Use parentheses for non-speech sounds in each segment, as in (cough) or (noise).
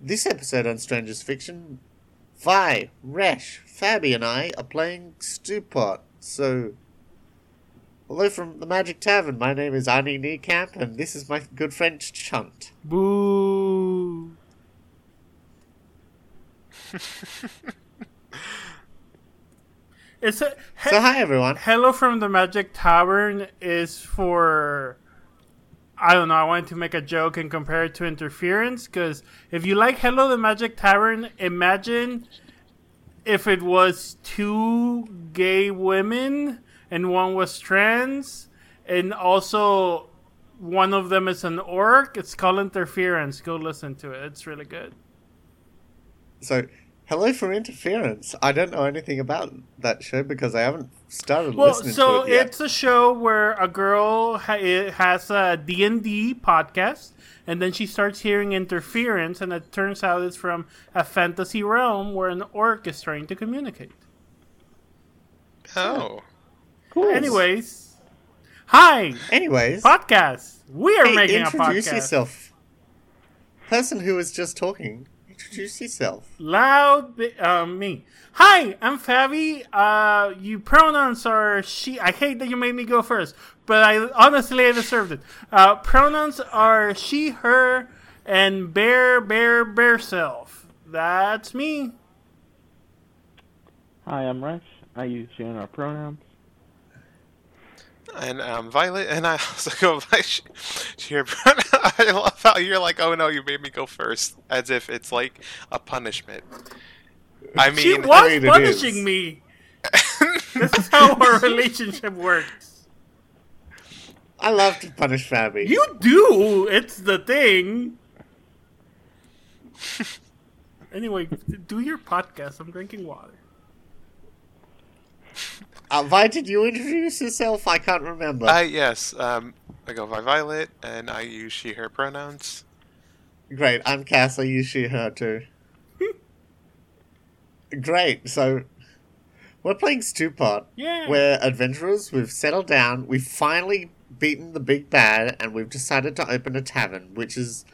This episode on Strangers Fiction, Vi, Rash, Fabi, and I are playing Stewpot. So, hello from the Magic Tavern. My name is Arnie Niekamp, and this is my good friend Chunt. Boo. (laughs) it's a he- So, hi everyone. Hello from the Magic Tavern is for I don't know. I wanted to make a joke and compare it to interference because if you like Hello the Magic Tavern, imagine if it was two gay women and one was trans, and also one of them is an orc. It's called Interference. Go listen to it. It's really good. So, hello for interference. I don't know anything about that show because I haven't started Well, listening so to it yet. it's a show where a girl ha- has a D&D podcast and then she starts hearing interference and it turns out it's from a fantasy realm where an orc is trying to communicate. Oh. Cool. Anyways, hi, Anyways, podcast. We are hey, making a introduce podcast. yourself. Person who was just talking, introduce yourself. Loud, bi- um, me. Hi, I'm Fabi. Uh, you pronouns are she. I hate that you made me go first, but I honestly I deserved it. Uh, pronouns are she, her, and bear, bear, bear self. That's me. Hi, I'm Resh. I use she and her pronouns. And um, Violet, and I also go by (laughs) sh- sheer. (laughs) I love how you're like, oh no, you made me go first, as if it's like a punishment. I mean, She was punishing me. (laughs) This is how our relationship works. I love to punish Fabi. You do. It's the thing. (laughs) Anyway, do your podcast. I'm drinking water. Uh, Vi, did you introduce yourself? I can't remember. I yes, um, I go by Violet, and I use she/her pronouns. Great, I'm Cass. I use she, her too. (laughs) Great, so we're playing Stewpot. Yeah. We're adventurers. We've settled down. We've finally beaten the big bad, and we've decided to open a tavern, which is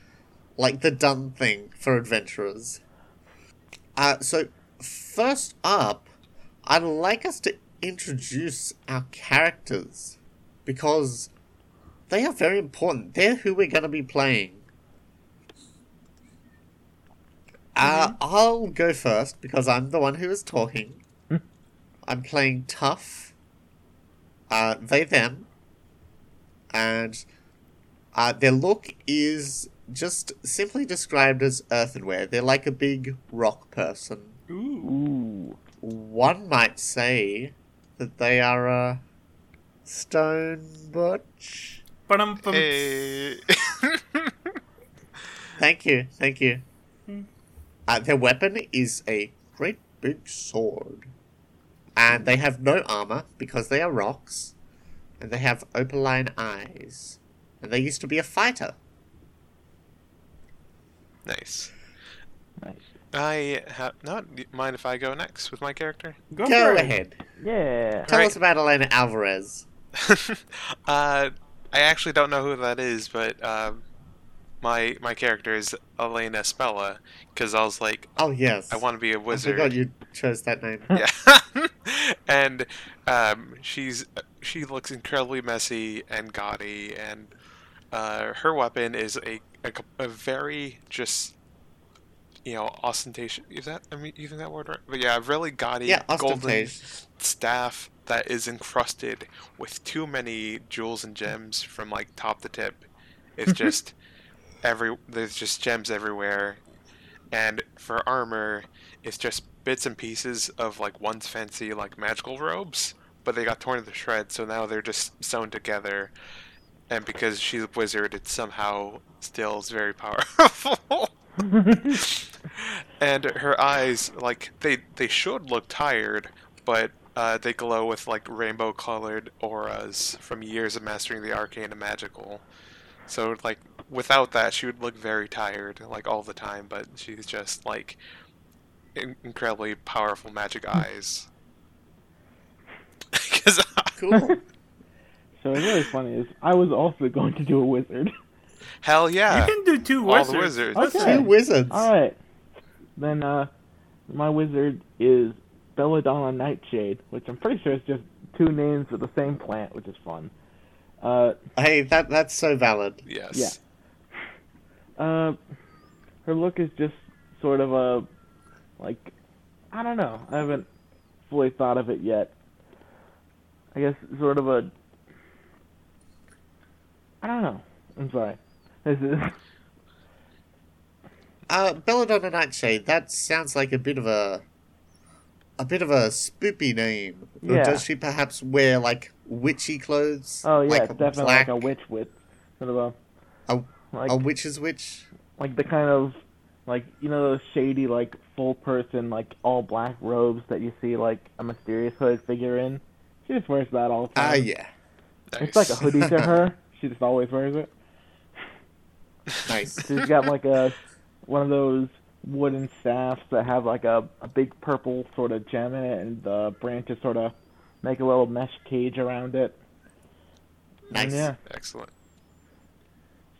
like the done thing for adventurers. Uh, so, first up, I'd like us to introduce our characters because they are very important. They're who we're going to be playing. Uh, I'll go first because I'm the one who is talking. I'm playing tough. Uh, they them, and uh, their look is just simply described as earthenware. They're like a big rock person. Ooh. One might say that they are a stone butch. Hey. (laughs) Thank you, thank you. Uh, their weapon is a great big sword. And they have no armor because they are rocks. And they have opaline eyes. And they used to be a fighter. nice. Nice. I have not mind if I go next with my character. Go, Go ahead. Yeah. Tell Right. us about Elena Alvarez. (laughs) uh, I actually don't know who that is, but um, my my character is Elena Spella because I was like, Oh, yes. I want to be a wizard. forgot you chose that name. (laughs) Yeah, (laughs) and um, she's she looks incredibly messy and gaudy, and uh, her weapon is a, a a very just you know ostentation. Is that I mean using that word right? But yeah, a really gaudy Yeah, golden staff that is encrusted with too many jewels and gems from like top to tip. It's (laughs) just every there's just gems everywhere, and for armor, it's just bits and pieces of like once fancy like magical robes, but they got torn to shreds, so now they're just sewn together. And because she's a wizard, it somehow still is very powerful. (laughs) (laughs) and her eyes, like they they should look tired, but uh, they glow with like rainbow colored auras from years of mastering the arcane and magical. So like without that, she would look very tired, like all the time. But she's just like in- incredibly powerful magic eyes. (laughs) 'Cause I- Cool. (laughs) So what's really funny is I was also going to do a wizard. Hell yeah! You can do two wizards. All wizards. the wizards. Okay. Two wizards. All right. Then uh, my wizard is Belladonna Nightshade, which I'm pretty sure is just two names of the same plant, which is fun. Uh, Hey, that that's so valid. Yes. Yeah. uh, her look is just sort of a, like, I don't know. I haven't fully thought of it yet. I guess sort of a. I don't know. I'm sorry. This is. (laughs) Uh, Belladonna Nightshade. That sounds like a bit of a, a bit of a spoopy name. Or does she perhaps wear like witchy clothes? Oh yeah, like it's definitely black, like a witch with sort of a. A- like a witch's witch. like the kind of like you know those shady like full person like all black robes that you see like a mysterious hood figure in. She just wears that all the time. Ah, time. yeah, Nice. It's like a hoodie to (laughs) her. She just always wears it. nice. (laughs) She's got like a one of those wooden staffs that have like a, a big purple sort of gem in it, and the branches sort of make a little mesh cage around it. Nice. And yeah, Excellent.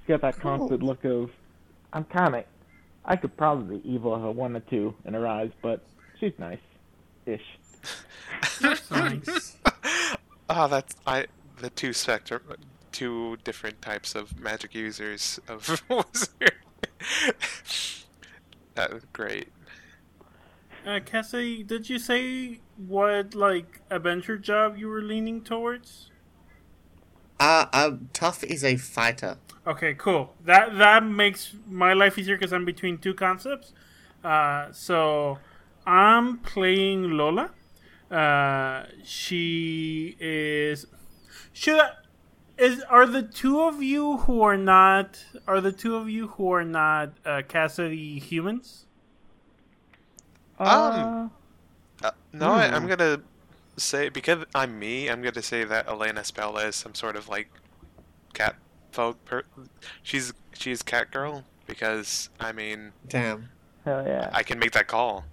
she's got that Cool. constant look of I'm kind of I could probably be evil if I wanted to in her eyes, but she's nice, ish. Nice. oh, that's I. The two spectrum, two different types of magic users of (laughs) wizard. (laughs) that was great. Uh, Cassie, did you say what like adventure job you were leaning towards? Uh, uh, Tough is a fighter. Okay, cool. That that makes my life easier because I'm between two concepts. Uh, so I'm playing Lola. Uh, she is. Should I, is are the two of you who are not are the two of you who are not uh, Cassidy humans? Um, Uh, no, I, I'm Hmm. gonna say because I'm me. I'm gonna say that Elena Spell is some sort of like cat folk. Per- she's she's cat girl because I mean Damn. hell yeah. I can make that call.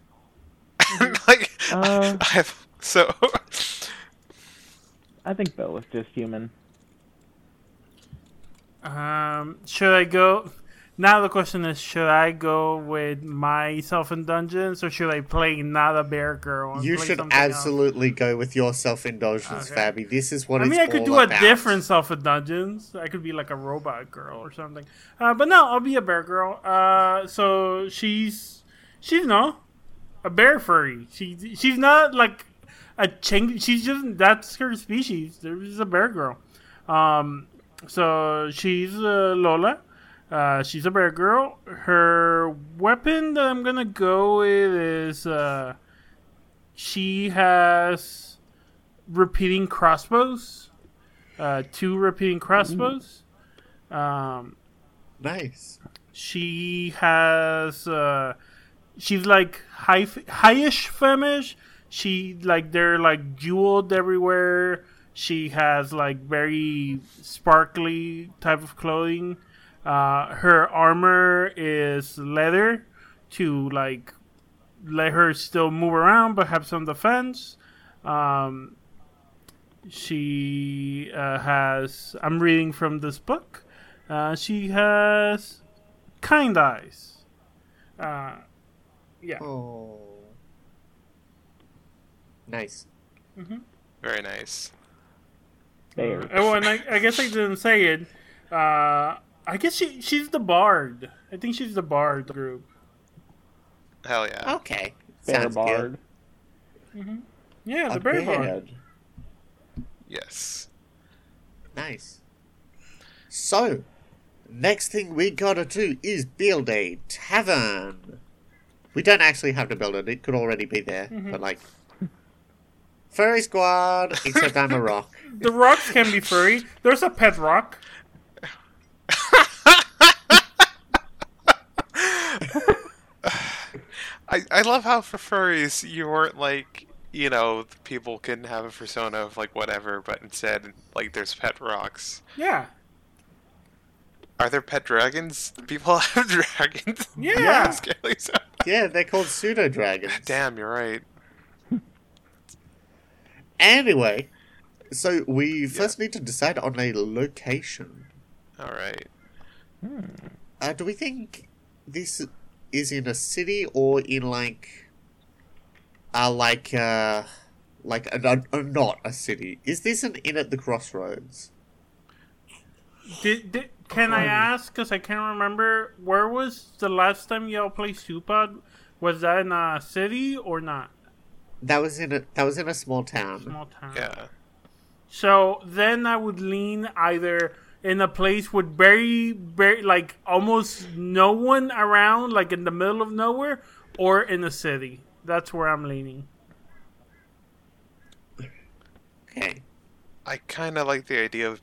(laughs) like Uh. (laughs) I have so. I think Bella's just human. Um, should I go? Now the question is: Should I go with myself in dungeons, or should I play not a bear girl? You should something else? absolutely go with your self-indulgence, Okay. Fabi. This is what I it's mean, I could do a different self in dungeons. I could be like a robot girl or something. Uh, but no, I'll be a bear girl. Uh, so she's she's no a bear furry. She she's not like a ching. She's just that's her species. There's a bear girl. Um, so she's uh, Lola. Uh, she's a bear girl. Her weapon that I'm gonna go with is uh, she has repeating crossbows. Uh, two repeating crossbows. Um, Nice. she has uh she's like high highish femish she like they're like jeweled everywhere she has like very sparkly type of clothing uh her armor is leather to like let her still move around but have some defense um she uh, has i'm reading from this book uh, she has kind eyes. Uh, yeah. Oh. Nice. Mhm. Very nice. Bear. Oh, and I, I guess I didn't say it. Uh, I guess she she's the bard. I think she's the bard group. Hell yeah. Okay. Bear Sounds bard. Yeah, the A bear bard. bear. Yes. Nice. So, next thing we gotta do is build a tavern. We don't actually have to build it, it could already be there, but like. Furry squad, except I'm a (laughs) rock. The rocks can be furry. There's a pet rock. I, I love how for furries you weren't like you know people can have a persona of like whatever, but instead like there's pet rocks. Yeah. Are there pet dragons? People (laughs) have dragons. Yeah. (laughs) Scaly sound. Yeah, they're called pseudo dragons. Damn, you're right. Anyway, so we first need to decide on a location. All right. Uh, do we think this is in a city or in like, uh, like, uh, like a, a, not a city? Is this an inn at the crossroads? Did, did can I ask? Because I can't remember. Where was the last time y'all played Stewpot? Was that in a city or not? That was in a that was in a small town. Small town. Yeah. So then I would lean either in a place with very, very like almost no one around, like in the middle of nowhere, or in a city. That's where I'm leaning. Okay. I kind of like the idea of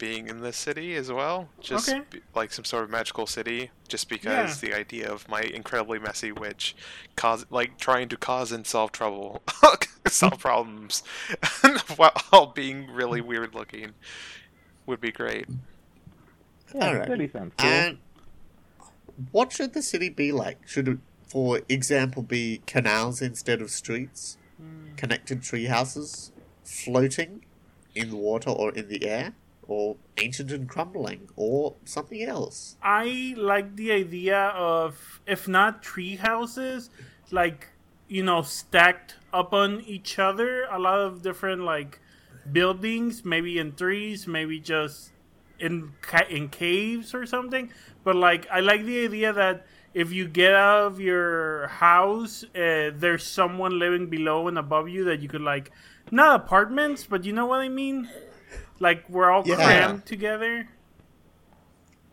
being in the city as well. Just Okay. be- like some sort of magical city, just because the idea of my incredibly messy witch cause like trying to cause and solve trouble, (laughs) solve problems, (laughs) while being really hmm. weird looking would be great. Yeah, Alright. city sounds cool. And what should the city be like? Should it, for example, be canals instead of streets? Hmm. Connected tree houses? Floating in the water or in the air? Or ancient and crumbling? Or something else? I like the idea of if not tree houses, like you know, stacked up on each other. A lot of different like buildings, maybe in threes, maybe just in in caves or something. But like, I like the idea that if you get out of your house, uh, there's someone living below and above you that you could like, not apartments, but you know what I mean. Like we're all Yeah. crammed together.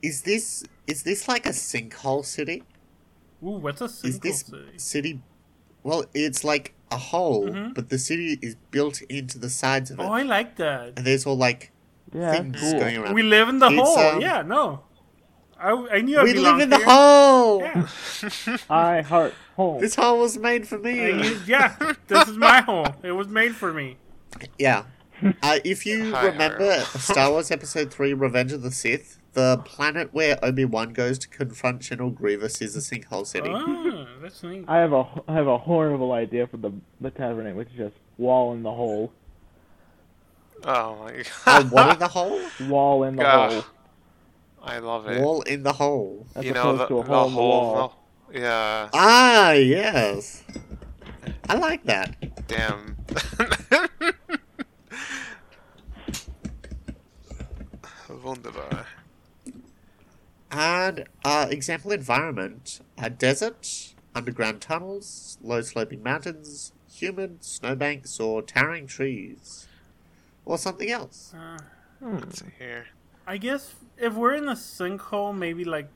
Is this is this like a sinkhole city? Ooh, what's a Is this city? city well, it's like a hole, Mhm. but the city is built into the sides of it. Oh, I like that. and there's all like yeah, things cool. going around. We live in the It's, hole. um, yeah, no. I, I knew I we live in the here. hole! Yeah, (laughs) I heart home. This hole was made for me. knew- yeah, this is my hole. It was made for me. Yeah. Uh, if you Hi, remember Star Wars Episode 3 Revenge of the Sith, the planet where Obi Wan goes to confront General Grievous is a sinkhole city. Ah, that's neat. I have a I have a horrible idea for the the tavern name, which is just wall in the hole. Oh my Oh, god! what in the hole? Wall in the Ah, hole. I love it. Wall in the hole. As you know the, to a the hole in the Yeah. Ah, yes. I like that. Damn. (laughs) Wunderbar. And uh, example environment: a desert, underground tunnels, low sloping mountains, humid snowbanks, or towering trees, or something else. Uh, Let's see here. I guess if we're in a sinkhole, maybe like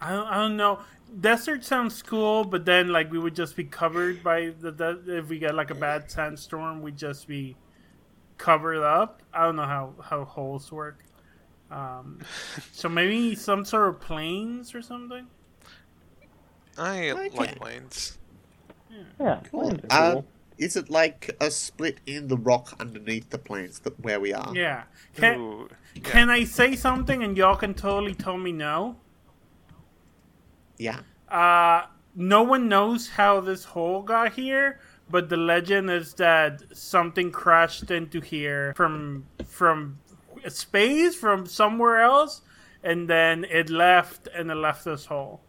I don't, I don't know. Desert sounds cool, but then like we would just be covered by the, the if we get like a bad sandstorm, we'd just be covered up. I don't know how how holes work. Um, (laughs) so maybe some sort of planes or something. I Okay. like planes. Yeah, Cool. planes are Uh, cool. is it like a split in the rock underneath the plains that where we are? Yeah. Can Ooh, yeah. can I say something and y'all can totally tell me no? Yeah. Uh, no one knows how this hole got here, but the legend is that something crashed into here from from space from somewhere else, and then it left and it left this hole.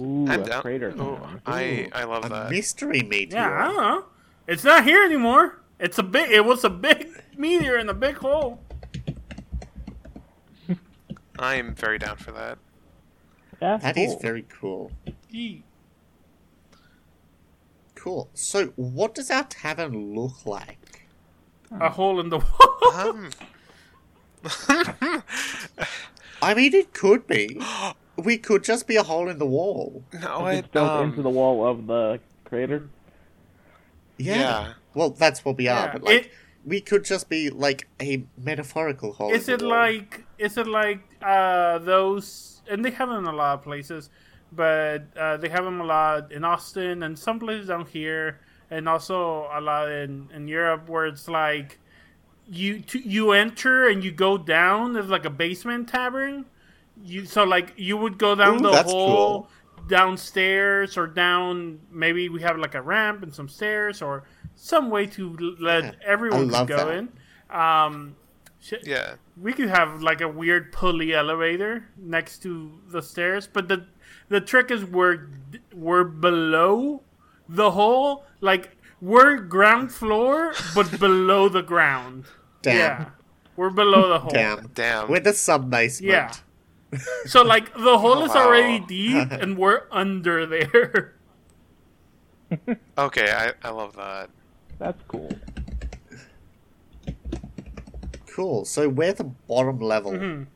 Ooh, I'm a down. crater. Ooh. I I love A that. mystery meteor. Yeah, I don't know. It's not here anymore. It's a big. It was a big meteor in a big hole. I'm very down for that. That's That is cool. very cool. Gee. Cool. So, what does our tavern look like? A hole in the wall. (laughs) Um, (laughs) I mean, it could be. We could just be a hole in the wall. no, If it, it's dug um, into the wall of the crater. Yeah. Yeah. Well, that's what we are. Yeah, But like, it- we could just be like a metaphorical hole. Is in it the wall. like is it like uh those and they have them in a lot of places, but uh, they have them a lot in Austin and some places down here, and also a lot in in Europe where it's like you t- you enter and you go down. There's like a basement tavern. You so like you would go down Ooh, the that's hole cool. downstairs or down. Maybe we have like a ramp and some stairs or some way to let Yeah, (laughs) I everyone love go that. in. Um, Sh- Yeah. We could have like a weird pulley elevator next to the stairs, but the the trick is we're we're below the hole, like we're ground floor, but below the ground. Damn. Yeah, we're below the hole. Damn. Damn. We're the sub basement. Yeah. So like the hole is Wow. already deep, (laughs) and we're under there. (laughs) Okay, I, I love that. That's cool. Cool. So we're the bottom level. Mhm.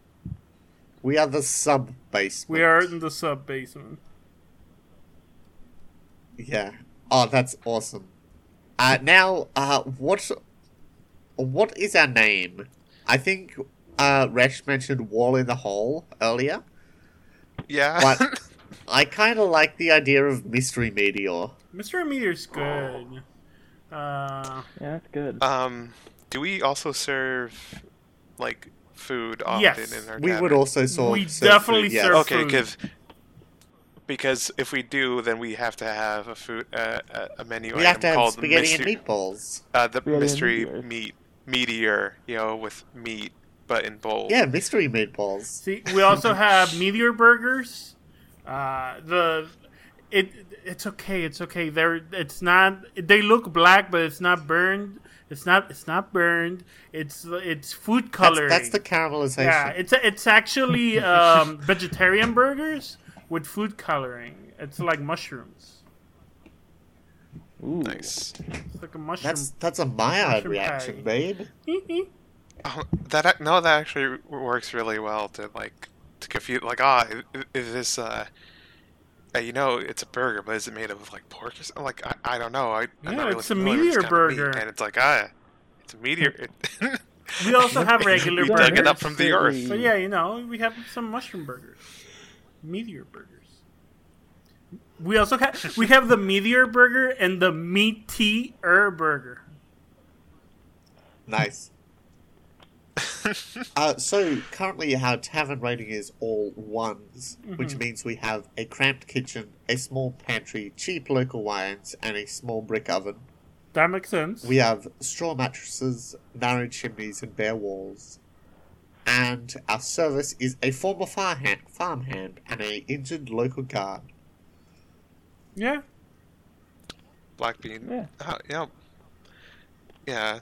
We are the sub basement. We are in the sub basement. Yeah. Oh, that's awesome. Uh, now, uh, what, what is our name? I think uh, Resh mentioned "wall in the hole" earlier, Yeah. but (laughs) I kind of like the idea of mystery meteor. Mr. Meteor's good. Uh, Yeah, that's good. um, do we also serve like food often Yes. in our We would also sort We serve definitely food, yes. serve- Okay, because because if we do, then we have to have a food uh, a- a menu We item have to have spaghetti mystery, and meatballs. uh, the Spaghetti mystery meteors. meat meteor, you know, with meat but in bold. Yeah, mystery meatballs. see, we also (laughs) have Meteor Burgers. Uh, the it it's okay. It's okay. They're it's not. They look black, but it's not burned. It's not. It's not burned. It's it's food coloring. that's the caramelization. yeah. It's it's actually um, (laughs) vegetarian burgers with food coloring. It's like mushrooms. Ooh. Nice. It's like a mushroom. That's that's a Maillard Mushroom reaction, pie. babe. (laughs) Oh, that no, that actually works really well to like to confuse. Like, ah, i- is this uh, uh, you know, it's a burger, but is it made of like pork or something? Like, I, I don't know. I, I'm Yeah, not really it's a familiar with this meteor kind of meat, burger. and it's like ah, it's a meteor. (laughs) we also have regular we burgers. dug it up from the earth. But yeah, you know, we have some mushroom burgers, meteor burgers. We also have we have the meteor burger and the meteor burger. Nice. (laughs) Uh, so currently our tavern rating is all ones, which means we have a cramped kitchen, a small pantry, cheap local wines, and a small brick oven. That makes sense. We have straw mattresses, narrow chimneys, and bare walls. And our service is a former farmhand, farmhand and a injured local guard. yeah, Black bean. Yeah. Uh, yeah. Yeah.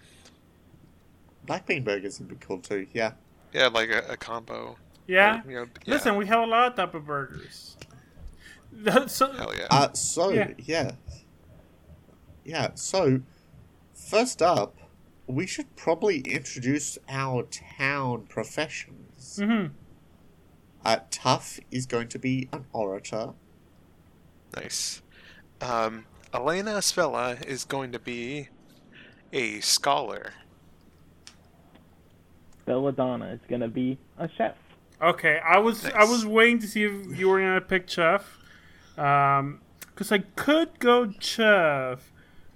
Black bean burgers would be cool too. Yeah. Yeah, like a, a combo. yeah. You know, yeah. Listen, we have a lot of type of burgers. (laughs) so, Hell yeah. Uh, so Yeah. yeah. yeah, So first up, we should probably introduce our town professions. mhm. Uh, Tough is going to be an orator. Nice. Um, Elena Spella is going to be a scholar. Belladonna is gonna be a chef. Okay, I was I was waiting to see if you were gonna pick Chef, um, because I could go Chef,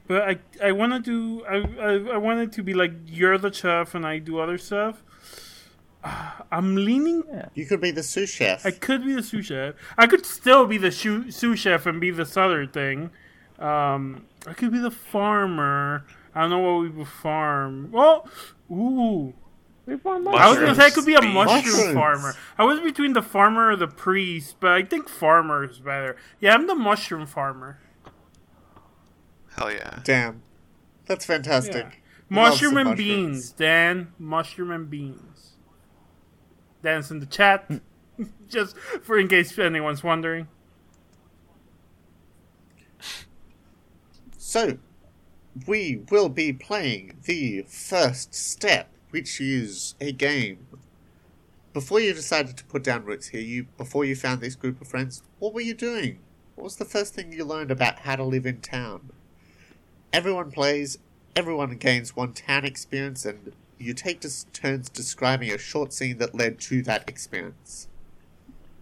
but I I want to do I, I I wanted to be like you're the chef and I do other stuff. Uh, (sighs) I'm leaning. You could be the sous chef. I could be the sous chef. I could still be the sous, sous chef and be the southern thing. Um, I could be the farmer. I don't know what we would farm. Well, ooh. We found I was gonna say I could be a mushroom Mushrooms. farmer. I was between the farmer or the priest, but I think farmer is better. Yeah, I'm the mushroom farmer. Hell yeah. Damn. That's fantastic. Yeah. Mushroom and mushrooms. beans, Dan. Mushroom and beans. Dan's in the chat, (laughs) just for in case anyone's wondering. So, we will be playing the first step, which is a game. Before you decided to put down roots here, you before you found this group of friends, what were you doing? What was the first thing you learned about how to live in town? Everyone plays, everyone gains one town experience, and you take turns describing a short scene that led to that experience.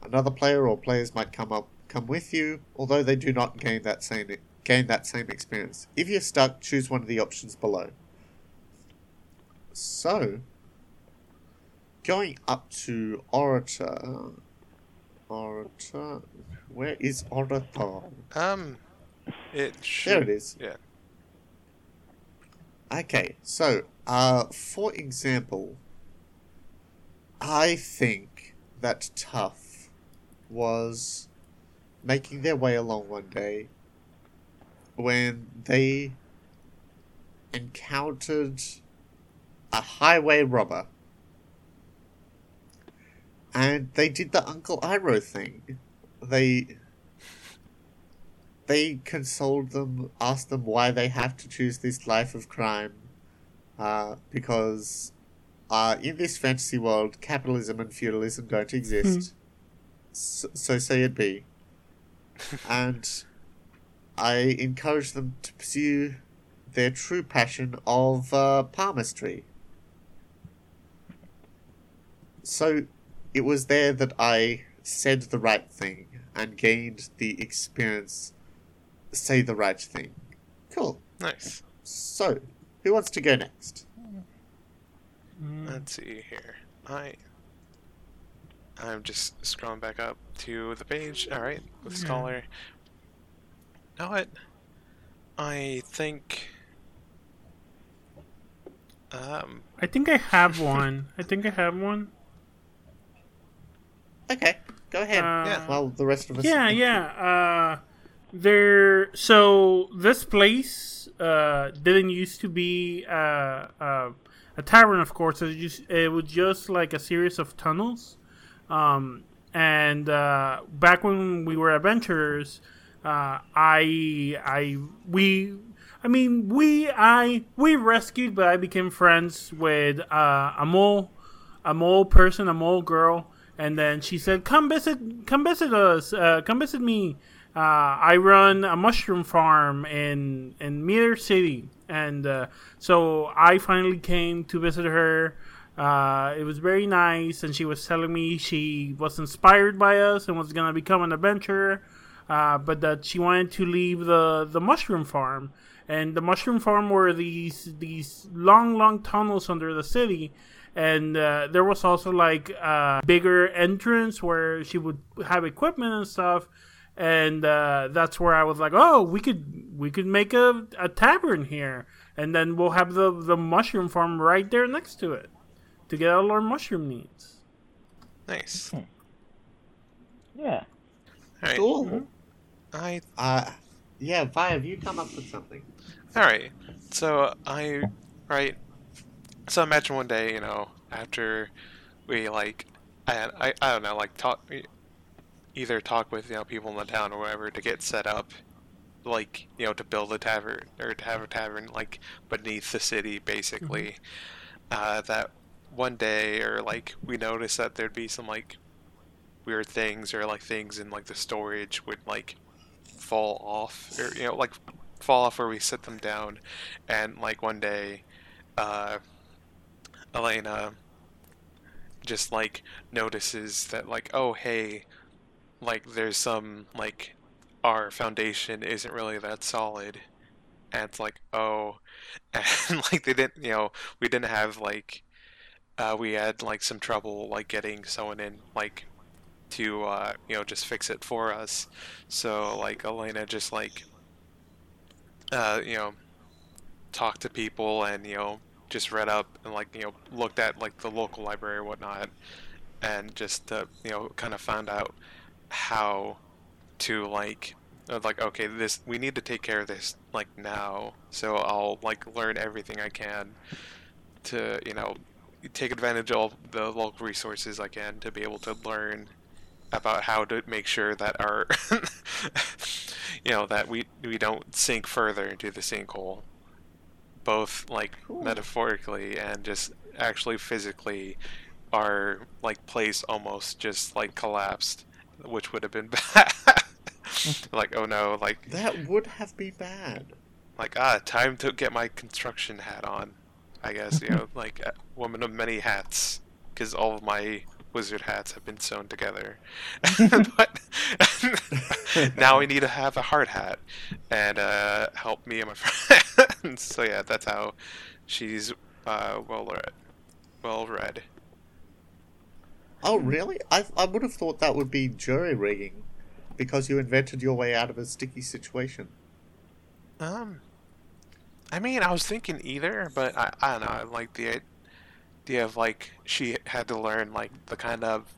Another player or players might come up come with you, although they do not gain that same gain that same experience. If you're stuck, choose one of the options below. So, going up to Orator, Orator, where is Orator? Um, it should. There it is. Yeah. Okay, so, uh, for example, I think that Tough was making their way along one day when they encountered a highway robber. And they did the Uncle Iroh thing. They they consoled them, asked them why they have to choose this life of crime, uh, because uh, in this fantasy world, capitalism and feudalism don't exist. So, so say it be. and I encourage them to pursue their true passion of uh, palmistry. So it was there that I said the right thing and gained the experience say the right thing. Cool. Nice. So, who wants to go next? Let's see here. I I'm just scrolling back up to the page. All right, with Yeah. scholar. Know what? I think. Um. I think I have one. I think I have one. Okay, go ahead. Uh, Yeah. Well, the rest of us. Yeah, yeah. Uh, there. So this place uh, didn't used to be uh, uh, a tavern. Of course, it, just, it was just like a series of tunnels. Um, and uh, back when we were adventurers, uh, I, I, we. I mean, we, I, we rescued, but I became friends with uh, a mole, a mole person, a mole girl, and then she said, "Come visit, come visit us, uh, come visit me. Uh, I run a mushroom farm in in Meter City, and uh, so I finally came to visit her. Uh, it was very nice, and she was telling me she was inspired by us and was gonna become an adventurer, uh, but that she wanted to leave the the mushroom farm. And the mushroom farm were these these long, long tunnels under the city, and uh, there was also like a bigger entrance where she would have equipment and stuff and uh, that's where I was like, oh, we could we could make a, a tavern here, and then we'll have the the mushroom farm right there next to it to get all our mushroom needs. Nice. Yeah. All right. Cool. I Uh, yeah, Vi, have you come up with something? All right. So I, right. So imagine one day, you know, after we like, I, I, I don't know, like talk, either talk with you know people in the town or whatever to get set up, like you know to build a tavern or to have a tavern like beneath the city, basically. Uh, that one day or like we noticed that there'd be some like weird things or like things in like the storage would like fall off or you know like fall off where we set them down and like one day uh elena just like notices that like oh hey like there's some like our foundation isn't really that solid. And it's like oh. (laughs) And like they didn't you know we didn't have like uh we had like some trouble like getting someone in like to uh you know just fix it for us. So like elena just like uh you know talked to people and you know just read up and like you know looked at like the local library or whatnot and just uh, you know kind of found out how to like like okay this we need to take care of this like now. So i'll like learn everything i can to you know take advantage of the local resources i can to be able to learn about how to make sure that our (laughs) you know that we we don't sink further into the sinkhole both like Cool. metaphorically and just actually physically our like place almost just like collapsed which would have been (laughs) bad like oh no like That would have been bad. like ah time to get my construction hat on i guess you know (laughs) like woman of many hats because all of my wizard hats have been sewn together (laughs) but (laughs) now we need to have a hard hat and uh, help me and my (laughs) friends so yeah that's how she's uh, well read well read Oh, really? I, I would have thought that would be jury rigging because you invented your way out of a sticky situation. Um, I mean, I was thinking either, but I, I don't know. I like the idea of like she had to learn like the kind of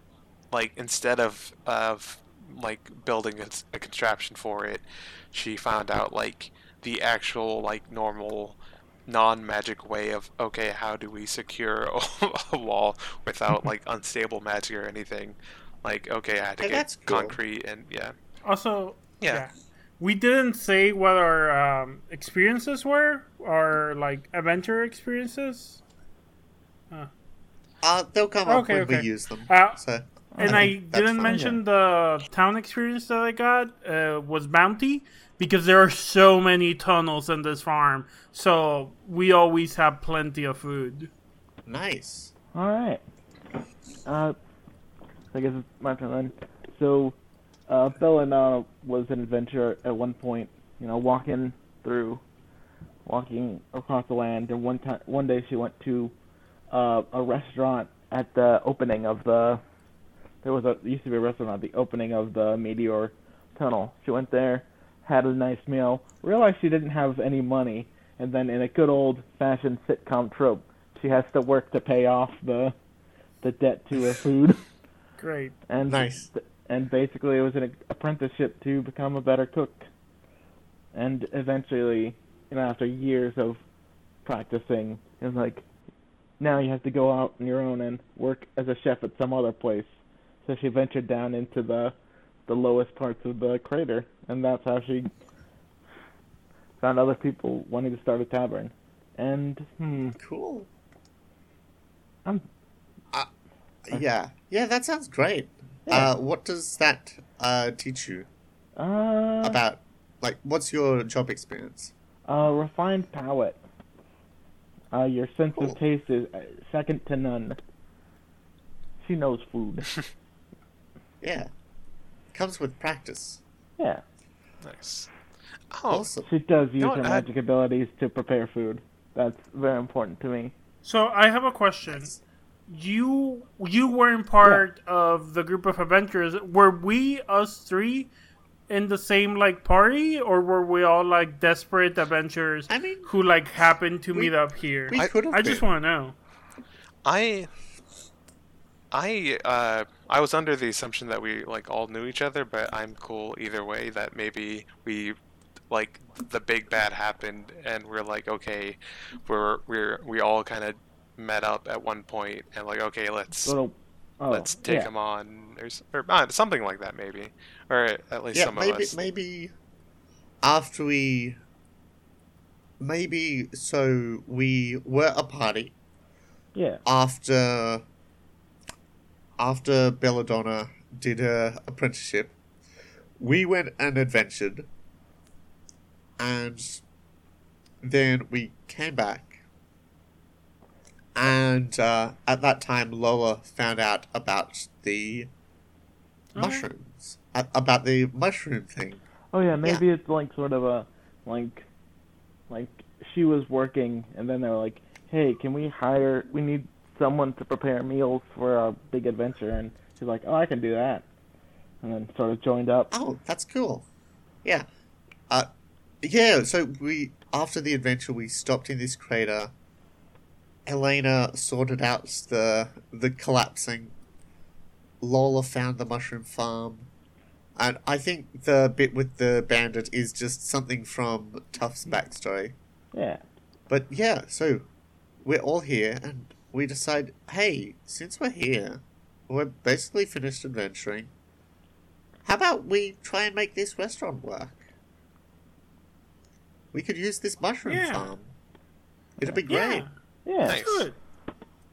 like instead of of like building a, a contraption for it, she found out like the actual like normal non-magic way of okay how do we secure (laughs) a wall without like unstable magic or anything like okay i had to Hey, get that's cool. concrete and yeah Also, Yeah. yeah. We didn't say what our um, experiences were, our like adventure experiences. Uh, they'll come up when okay. we use them. Uh, so, and I I didn't fine. mention the town experience that I got uh, was bounty because there are so many tunnels in this farm, so we always have plenty of food. nice. All right. Uh, I guess it's my turn then. So, uh, Belladonna was an adventurer at one point. You know, walking through, walking across the land, and one time, one day she went to uh, a restaurant at the opening of the. There was a there used to be a restaurant at the opening of the Meteor Tunnel. She went there, had a nice meal, realized she didn't have any money, and then in a good old-fashioned sitcom trope, she has to work to pay off the the debt to her food. (laughs) Great. And Nice. and basically it was an apprenticeship to become a better cook. And eventually, you know, after years of practicing, it was like, now you have to go out on your own and work as a chef at some other place. So she ventured down into the the lowest parts of the crater, and that's how she found other people wanting to start a tavern. And hmm, Cool. I'm Yeah. Yeah, that sounds great. Yeah. Uh, what does that uh, teach you uh about, like, what's your job experience? Uh, refined palate. Uh, your sense Cool. of taste is uh, second to none. She knows food. (laughs) Yeah. Comes with practice. yeah, nice oh Awesome. she does use know her what, I- magic abilities to prepare food. That's very important to me. So I have a question. You you weren't part of the group of adventurers. Were we us three in the same like party, or were we all like desperate adventurers I mean, who like happened to We- meet up here? we I- could have I just want to know. I I uh I was under the assumption that we like all knew each other, but I'm cool either way that maybe we like the big bad happened and we're like okay, we're we're we all kind of met up at one point and like okay, let's Little, oh, let's take yeah. him on or, or uh, something like that maybe. Or at least Yeah, some maybe of us. maybe after we maybe so we were a party Yeah, after after Belladonna did her apprenticeship. We went and adventured, and then we came back. And uh, at that time, Lola found out about the Oh. mushrooms, about the mushroom thing. Oh yeah, maybe it's like sort of a like like she was working and then they were like, "Hey, can we hire we need someone to prepare meals for our big adventure." And she's like, "Oh, I can do that." And then sort of joined up. Oh, that's cool. Yeah. Uh, yeah, so we, after the adventure, we stopped in this crater. Elena sorted out the, the collapsing. Lola found the mushroom farm. And I think the bit with the bandit is just something from Tuff's backstory. Yeah. But yeah, so we're all here and we decide, hey, since we're here, we're basically finished adventuring. How about we try and make this restaurant work? We could use this mushroom Yeah. farm. It'd be great. Yeah, Yeah. Nice. good.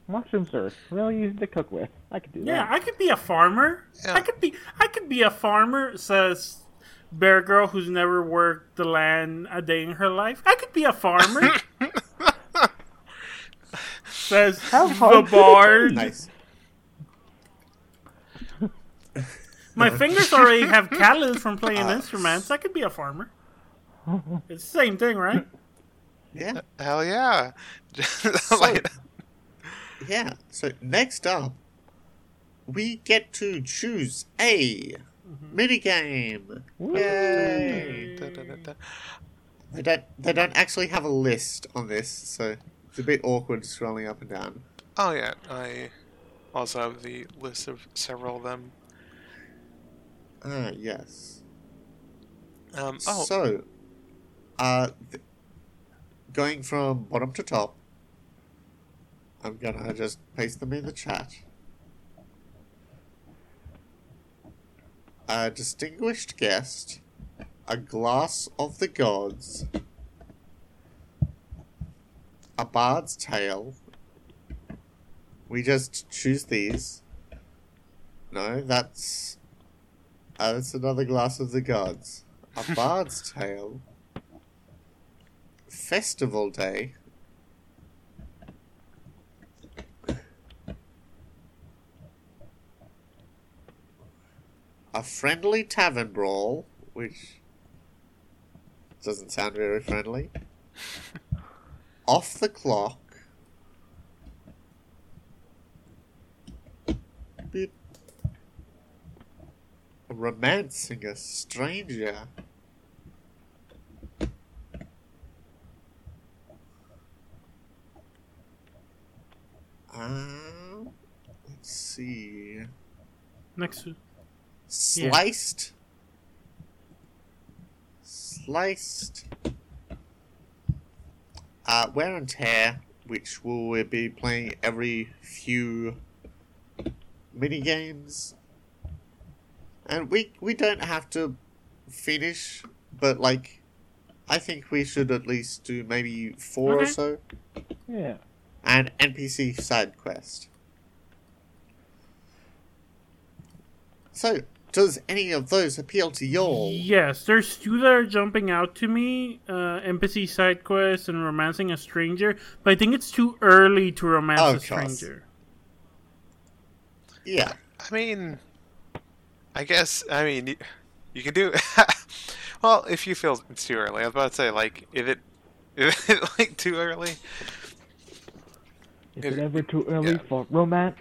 Mushrooms are really easy to cook with. I could do Yeah, that. Yeah, I could be a farmer. Yeah. I could be. I could be a farmer. Says Bear Girl, who's never worked the land a day in her life. I could be a farmer. (laughs) says How the hard- bard. Nice. My fingers already have callus from playing Uh, instruments. I could be a farmer. It's the same thing, right? Yeah. Hell yeah. (laughs) Like- Yeah. So next up, we get to choose a minigame. Yay! They don't. They don't actually have a list on this, so it's a bit awkward scrolling up and down. Oh yeah, I also have the list of several of them. Ah, yes. Um, oh, So, uh, th- going from bottom to top, I'm gonna just paste them in the chat. A distinguished guest, a glass of the gods, a bard's tale. We just choose these. No, that's uh, that's another glass of the gods. A bard's tale. Festival day. A friendly tavern brawl, which doesn't sound very friendly. Off the clock. Bit romancing a stranger. Um, let's see. Next. Sliced. Sliced. Uh, wear and tear, which we'll be playing every few mini games. And we we don't have to finish, but like, I think we should at least do maybe four or so. Yeah. And NPC side quest. So, does any of those appeal to y'all? Yes, there's two that are jumping out to me: uh, empathy side quest and romancing a stranger. But I think it's too early to romance Oh, a of course. stranger. Yeah. I mean, I guess I mean you, you can do. (laughs) well, if you feel it's too early, I was about to say like if it (laughs) if it like too early. Is it ever too early yeah. for romance?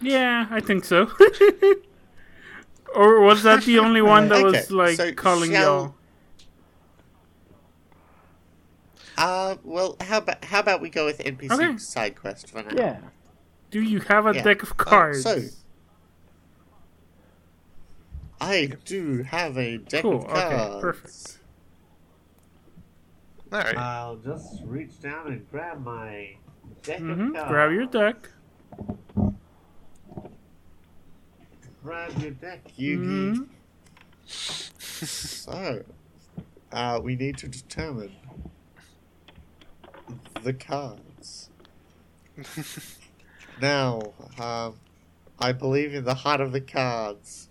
Yeah, I think so. (laughs) or was that the only one that Okay, was like so calling shall- y'all? Uh, well, how about how about we go with NPC Okay. side quest for now? Yeah. Do you have a Yeah. deck of Uh, cards? so- I do have a deck Cool, of okay, cards. perfect. All right. I'll just reach down and grab my deck hmm Grab your deck. Grab your deck, Yugi. Mhm. (laughs) So, uh, we need to determine the cards. (laughs) now, um, I believe in the heart of the cards.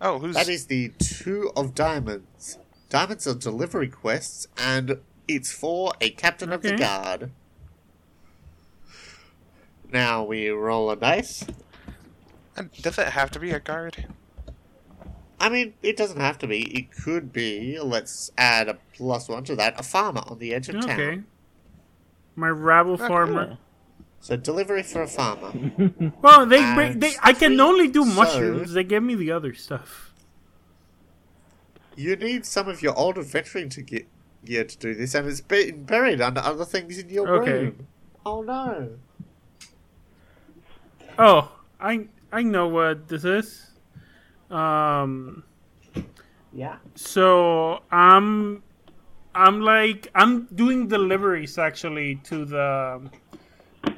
Oh, who's That is the two of diamonds. Diamonds are delivery quests, and it's for a captain of the guard. Now we roll a dice. And does it have to be a guard? I mean, it doesn't have to be. It could be. Let's add a plus one to that. A farmer on the edge of town. Okay. My rabble ah, farmer. So delivery for a farmer. Well, they, bring, they I can only do so- mushrooms. They give me the other stuff. You need some of your old adventuring to get gear to do this, and it's been buried under other things in your Okay. room. Oh no! Oh, I I know what this is. Um. Yeah. So I'm I'm like I'm doing deliveries actually to the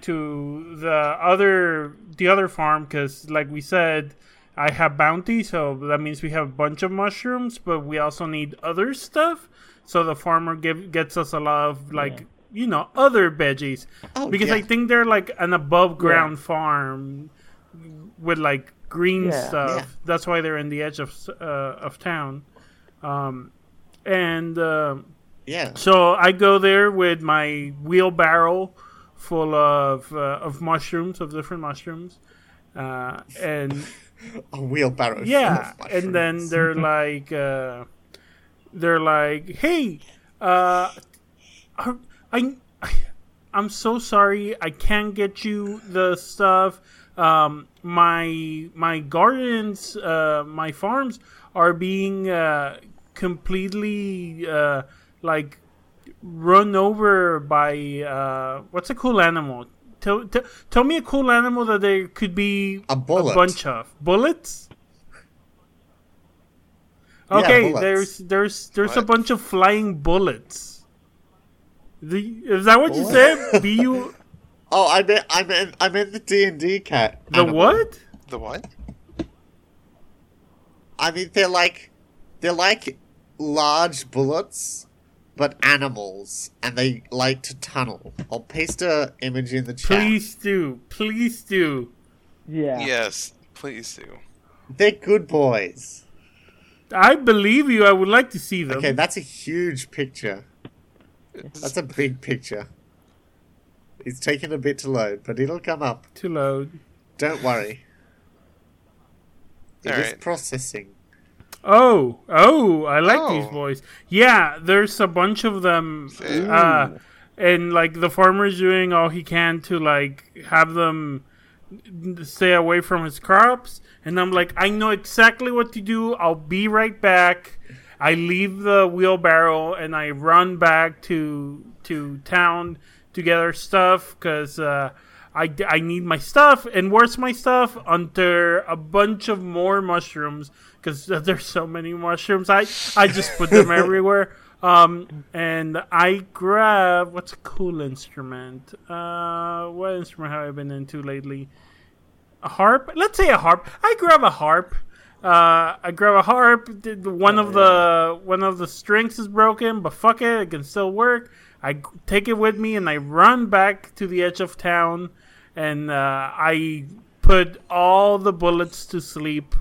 to the other the other farm because like we said I have bounty so that means we have a bunch of mushrooms but we also need other stuff so the farmer give, gets us a lot of like you know other veggies Oh, because yeah. I think they're like an above ground farm with like green Yeah. stuff. Yeah. That's why they're in the edge of uh, of town. Um, and uh, Yeah. so I go there with my wheelbarrow full of uh, of mushrooms, of different mushrooms, uh, and (laughs) A wheelbarrow. yeah, and then they're (laughs) like, uh, they're like, hey, uh, I, I'm so sorry, I can't get you the stuff. Um, my my gardens, uh, my farms are being uh, completely uh, like run over by uh, what's a cool animal? Tell, tell, tell me a cool animal that there could be A bulette. bunch of bulettes. Yeah, Okay, bulettes. there's there's there's a bunch of flying bulettes. The, is that what you said? B U (laughs) Oh, I meant I meant I meant the D and D cat. the animal. what? The what? I mean, they're like they're like large bulettes, but animals, and they like to tunnel. I'll paste a image in the chat. Please do, please do. Yeah. Yes, please do. They're good boys. I believe you. I would like to see them. Okay, that's a huge picture. That's a big picture. It's taking a bit to load, but it'll come up. to load. Don't worry. It is Alright. processing. Oh, oh, I like these Oh. boys. Yeah, there's a bunch of them. Uh, and like the farmer's doing all he can to like have them stay away from his crops. And I'm like, I know exactly what to do. I'll be right back. I leave the wheelbarrow and I run back to to town to gather stuff because uh, I, I need my stuff. And where's my stuff? Under a bunch of more mushrooms because (laughs) there's so many mushrooms. I I just put them (laughs) everywhere. Um, and I grab what's a cool instrument? Uh, what instrument have I been into lately? A harp? Let's say a harp. I grab a harp. Uh, I grab a harp. One of the one of the strings is broken, but fuck it, it can still work. I take it with me and I run back to the edge of town, and uh, I put all the bulettes to sleep,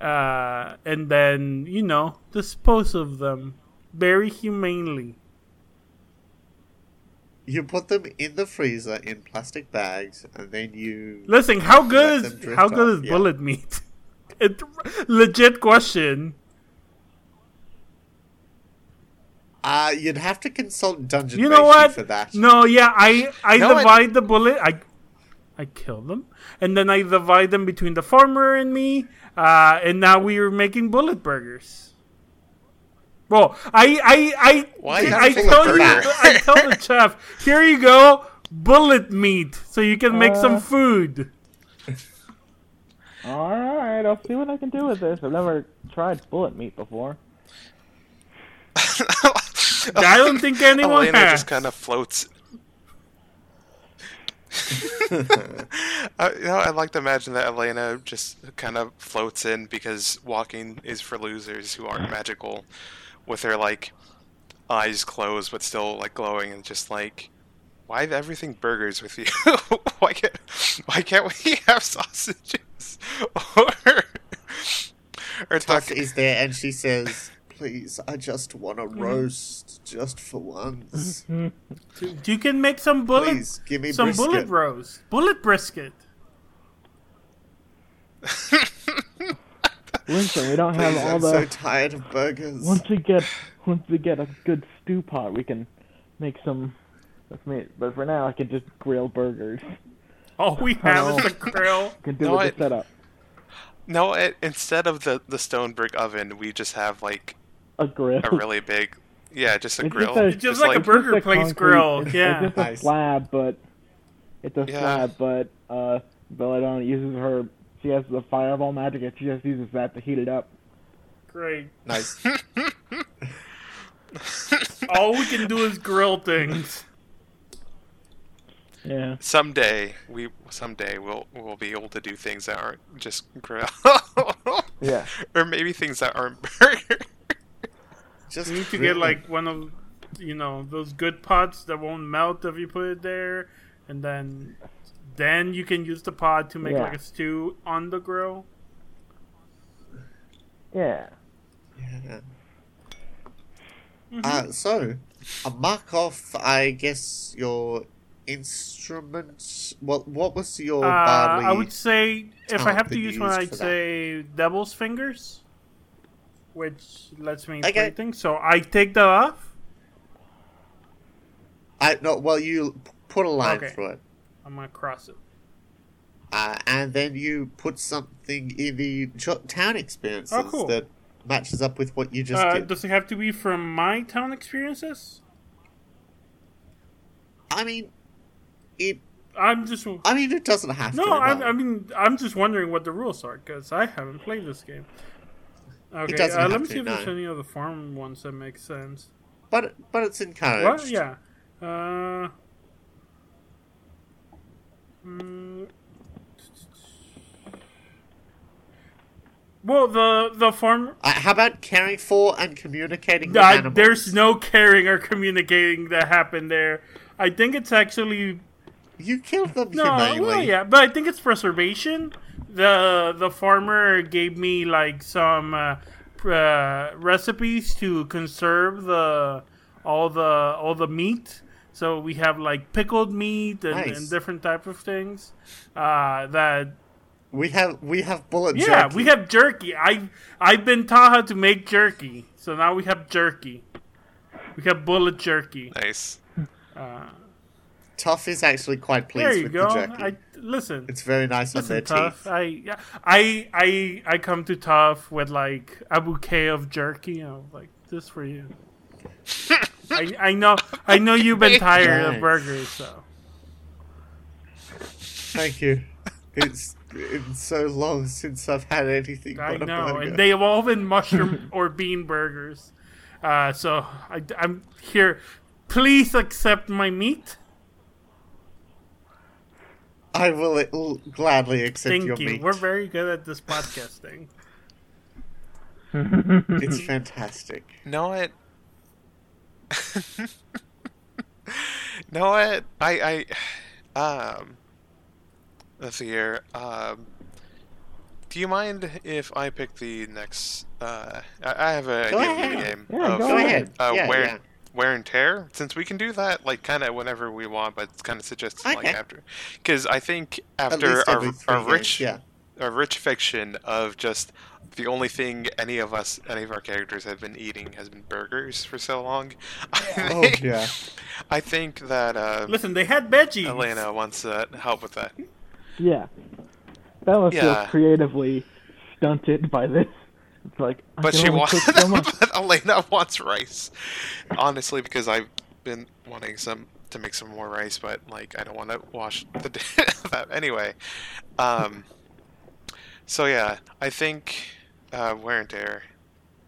uh, and then you know dispose of them very humanely. You put them in the freezer in plastic bags, and then you. Listen, how good is how good off, is yeah. bulette meat? (laughs) it, legit question. Uh, you'd have to consult Dungeon You know Meshi what? for that. No, yeah, I I No, I- divide the bulette. I I kill them, and then I divide them between the farmer and me. Uh, and now we are making bulette burgers. Well, I I I Why is I it full of tell you. I tell the chef, here you go, bulette meat, so you can make some Uh. food. (laughs) All right, I'll see what I can do with this. I've never tried bulette meat before. (laughs) I don't think anyone Elena has. just kind of floats. (laughs) I, you know, I like to imagine that Elena just kind of floats in because walking is for losers who aren't magical, with her like eyes closed but still like glowing and just like, why is everything burgers with you? (laughs) why can't why can't we (laughs) have sausages or or talk, is there, and she says, "Please, I just want a hmm. roast, just for once. (laughs) You can make some bulette, Please, give me some brisket." bulette roast, bulette brisket. (laughs) Listen, we don't have Please, all I'm the. so tired of burgers. Once we get once we get a good stew pot, we can make some. That's me. But for now, I can just grill burgers. All we have is a grill. I (laughs) can do No, with I- the setup. no it, instead of the the stone brick oven we just have like A grill. a really big yeah just a It's grill just a- It's just like a burger just a place concrete- grill, It's, yeah. it's just a slab, but it's a Yeah. slab. But uh, Belladonna uses her. She has the fireball magic, and she just uses that to heat it up. Great. Nice. (laughs) All we can do is grill things. (laughs) Yeah. someday we someday we'll we'll be able to do things that aren't just grill (laughs) Yeah. or maybe things that aren't burger Just You need to grill get like one of, you know, those good pots that won't melt if you put it there, and then, then you can use the pot to make Yeah. like a stew on the grill. Yeah. Yeah. Mm-hmm. Uh, so, a mark off, I guess, your instruments. What What was your Uh, barley? I would say if I have to use one, I'd that? say devil's fingers, which lets me Okay. play things. So I take that off. I no. Well, you put a line Okay. through it, I'm gonna cross it. uh, and then you put something in the town experiences Oh, cool. that matches up with what you just Uh, did. does it have to be from my town experiences? I mean, it. I'm just I mean, it doesn't have no. to. I, no. I mean, I'm just wondering what the rules are because I haven't played this game. Okay, doesn't uh, let me see if there's any other farm ones that make sense. but but it's encouraged. Well, yeah. Uh, mm, well, the the farm. Uh, how about caring for and communicating with animals? there's no caring or communicating that happened there. I think it's actually You killed them no. humanely. Well, yeah, but I think it's preservation. The The farmer gave me like some uh, uh, recipes to conserve the all the all the meat. So we have like pickled meat and, Nice. and different type of things. Uh, that We have we have bulette yeah, jerky. we have jerky. I I've been taught how to make jerky, so now we have jerky. We have bulette jerky. Nice. Tough is actually quite pleased There you with go. the jerky. I listen. It's very nice on their Listen, tough. teeth. I, I, I, I come to tough with like a bouquet of jerky. I'm like, this for you. I, I know, I know you've been (laughs) tired Nice. of burgers, so Thank you. It's it's so long since I've had anything I but know, burger. and they have all been mushroom (laughs) or bean burgers. Uh, so I, I'm here. Please accept my meat. I will l- gladly accept Thank your you. meat. We're very good at this podcasting. (laughs) It's fantastic. Know it. (laughs) know it. I I um. Let's see here. Um. Do you mind if I pick the next? Uh, I I have a Go idea ahead. game. Yeah, of, go Go ahead. Uh, yeah, wear, yeah. Wear and tear. Since we can do that, like kind of whenever we want, but it's kind of suggested like after, because I think after our, our games, rich yeah. a rich fiction of just the only thing any of us, any of our characters have been eating has been burgers for so long. (laughs) I Oh think, yeah. I think that uh, Listen, they had veggies. Elena wants to help with that. Yeah. Bella Yeah. feels creatively stunted by this. It's like, But she wants, (laughs) so (laughs) but Elena wants rice. Honestly, because I've been wanting some to make some more rice, but like I don't want to wash the (laughs) that anyway. Um. So yeah, I think uh, wear and tear.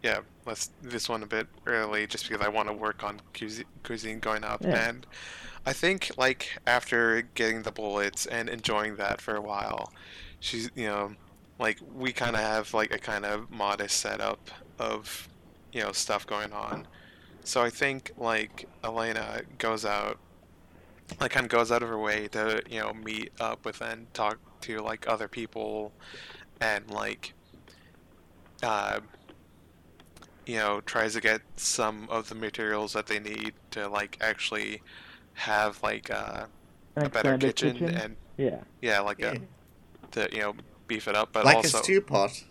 Yeah, let's this one a bit early, just because I want to work on cuisine, cuisine going up, Yeah. and I think like after getting the bulettes and enjoying that for a while, she's you know like we kind of have like a kind of modest setup of you know stuff going on so i think like elena goes out like kind of goes out of her way to you know meet up with and talk to like other people and like uh you know tries to get some of the materials that they need to like actually have like uh, a better expanded kitchen, and yeah. yeah like Yeah. a to you know beef it up but Like also a stew pot.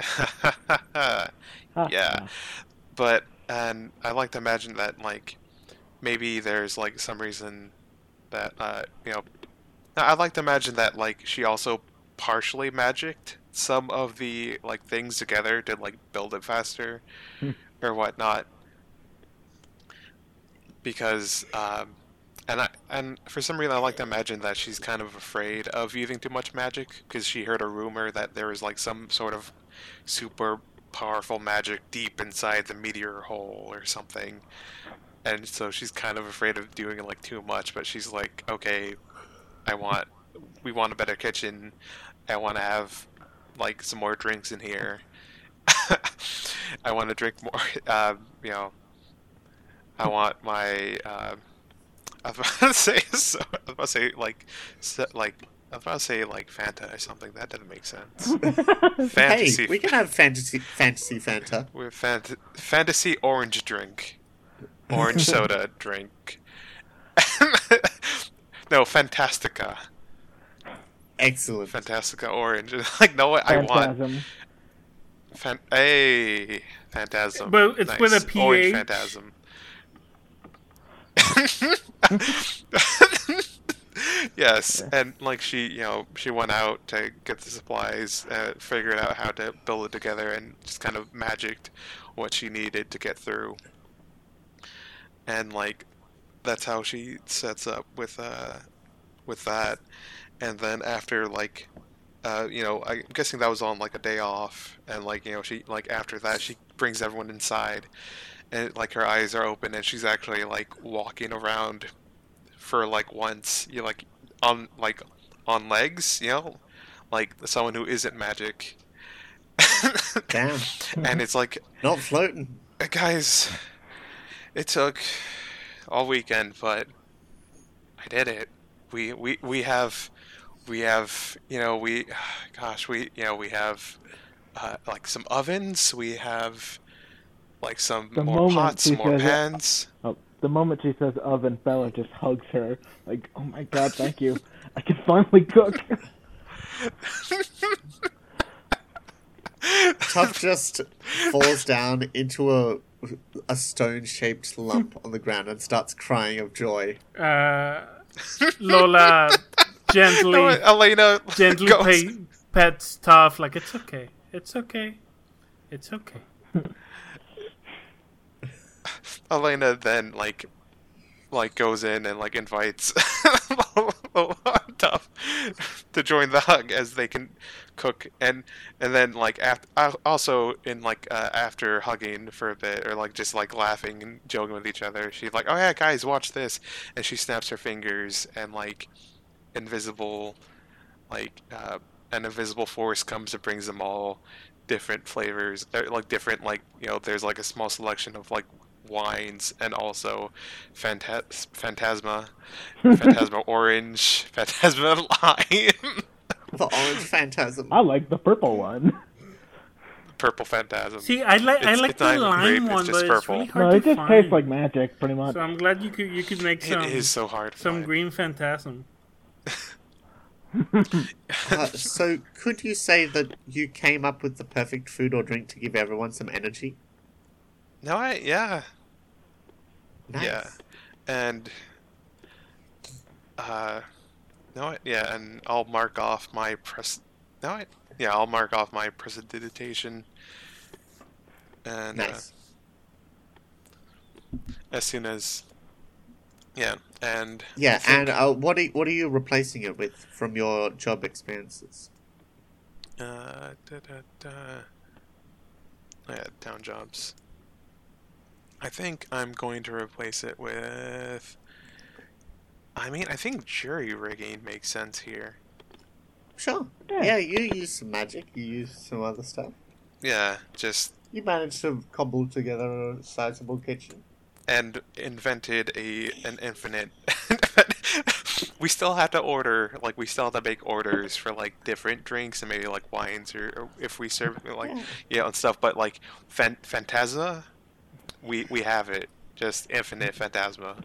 (laughs) yeah but and i like to imagine that like maybe there's like some reason that uh you know i'd like to imagine that like she also partially magicked some of the like things together to like build it faster Hmm. or whatnot because um and I, and for some reason I like to imagine that she's kind of afraid of using too much magic because she heard a rumor that there is like some sort of super powerful magic deep inside the meteor hole or something. And so she's kind of afraid of doing like too much, but she's like, okay, I want, we want a better kitchen. I want to have like some more drinks in here. (laughs) I want to drink more, (laughs) uh, you know, I want my, uh, I was about to (laughs) say, so, I was about to say like, so, like, I was about to say like Fanta or something. That doesn't make sense. (laughs) Fantasy. Hey, we can have fantasy fantasy Fanta. (laughs) With fant- fantasy orange drink, orange soda drink. no, Fantastica, Excellent. Fantastica orange. like, no, what I want. Phantasm. Fan- hey, Phantasm. But it's with a Orange PH. Phantasm. (laughs) yes, and like she, you know, she went out to get the supplies, uh, figured out how to build it together, and just kind of magicked what she needed to get through. And like, that's how she sets up with uh with that, and then after like. Uh, you know, I'm guessing that was on like a day off, and like you know, she like after that she brings everyone inside, and like her eyes are open, and she's actually like walking around for like once, you like on like on legs, you know, like someone who isn't magic. Damn. (laughs) and it's like, Not floating. "Uh, guys, it took all weekend, but I did it. We we we have we have you know we (sighs) gosh we you know we have uh, like some ovens. We have like some The more pots, more says- pans. Oh, the moment she says oven, Bella just hugs her. Like, oh my god, thank you. I can finally cook. Tuff just falls down into a a stone shaped lump on the ground and starts crying of joy. Uh, Lola gently, (laughs) No, Elena gently goes, pay, pets Tough like it's okay, it's okay, it's okay. (laughs) Elena then like like goes in and like invites (laughs) to join the hug as they can cook and and then like after also in like uh, after hugging for a bit or like just like laughing and joking with each other she's like oh yeah guys watch this. And she snaps her fingers and like invisible like uh, an invisible force comes and brings them all different flavors like different like you know there's like a small selection of like wines and also Phanta- phantasma (laughs) phantasma orange phantasma (laughs) lime The orange phantasm. I like the purple one. purple phantasm See, I like I like the lime grape, it's one, just but it's purple. really No, it to just find. tastes like magic, pretty much. so I'm glad you could you could make some it is so hard some find. green phantasm. (laughs) Uh, so, could you say that you came up with the perfect food or drink to give everyone some energy? no I yeah Nice. Yeah, and uh, no, yeah, and I'll mark off my press. No, I, yeah, I'll mark off my precipitation, and uh, Nice. as soon as, yeah, and Yeah, think, and uh, what are what are you replacing it with from your job experiences? uh, da, da, da. yeah, town jobs. I think I'm going to replace it with. I mean, I think jury rigging makes sense here. Sure. Yeah. Yeah, you use some magic. You use some other stuff. Yeah, just You managed to cobble together a sizable kitchen. and invented a an infinite. (laughs) we still have to order, like we still have to make orders for like different drinks and maybe like wines or, or if we serve like Yeah. yeah and stuff. But like Fan- Phantasma, we we have it. Just infinite Phantasma,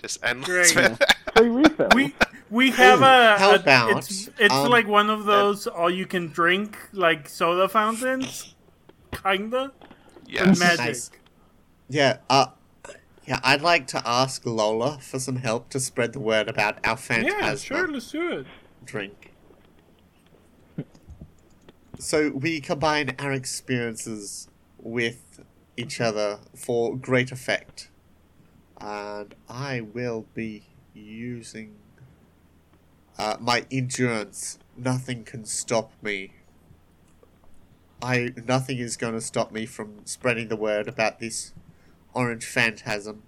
just endless. Great. Free refill. We we have Ooh, a, how a- it's it's um, like one of those all you can drink like soda fountains, kinda. yes. Magic. Nice. Yeah, uh, yeah, I'd like to ask Lola for some help to spread the word about our Phantasma Yeah, sure, let's do it. drink. So we combine our experiences with each other for great effect. And I will be using uh, my endurance. Nothing can stop me. I nothing is going to stop me from spreading the word about this orange phantasm.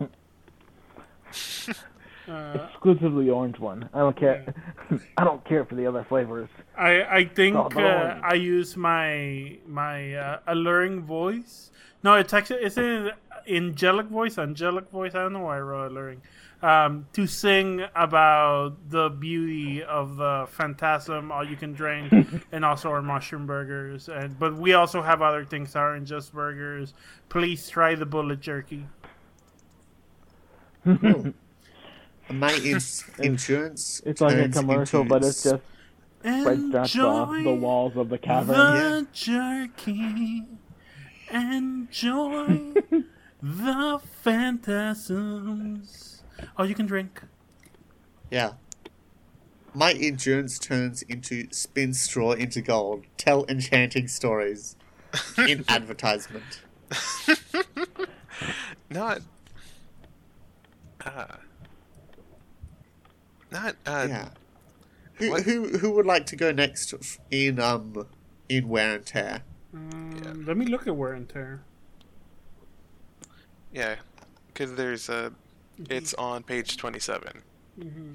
(laughs) Uh, Exclusively orange one. I don't care. (laughs) I don't care for the other flavors. I I think Oh, uh. I use my my uh, alluring voice. No, it's actually it's an angelic voice, angelic voice. I don't know why I wrote alluring. Um, to sing about the beauty of the phantasm, all you can drink, (laughs) and also our mushroom burgers. And but we also have other things that aren't just burgers. Please try the bulette jerky. (laughs) My (laughs) ins- endurance. It's like a commercial, into but it's just spreads just off Enjoy the walls of the cavern. the jerky. Enjoy (laughs) the phantasms. Oh, you can drink. Yeah. My endurance turns into spin straw into gold. Tell enchanting stories. In (laughs) advertisement. Not. Uh, not uh, yeah. Who, who who would like to go next in um in wear and tear? Um, Let me look at wear and tear. yeah, because there's a. It's on page twenty-seven. Mm-hmm.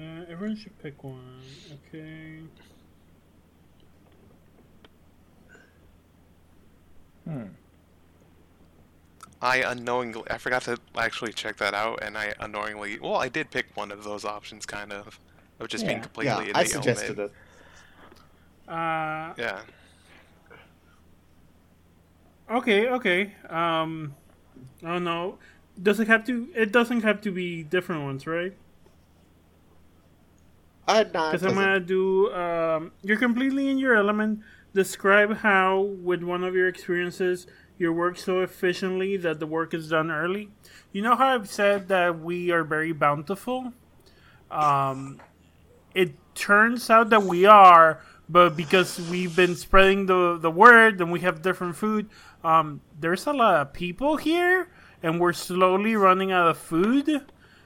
Uh, everyone should pick one. Okay. Hmm. I unknowingly, I forgot to actually check that out, and I unknowingly, well, I did pick one of those options, kind of, of just being Yeah. completely Yeah, in I the suggested element. it. Uh, Yeah, okay, okay. Um, oh no. Does it have to? It doesn't have to be different ones, right? Uh, no, it Because I'm gonna do. Um, you're completely in your element. Describe how, with one of your experiences, you work so efficiently that the work is done early. You know how I've said that we are very bountiful. Um, it turns out that we are, but because we've been spreading the the word and we have different food, um, there's a lot of people here, and we're slowly running out of food.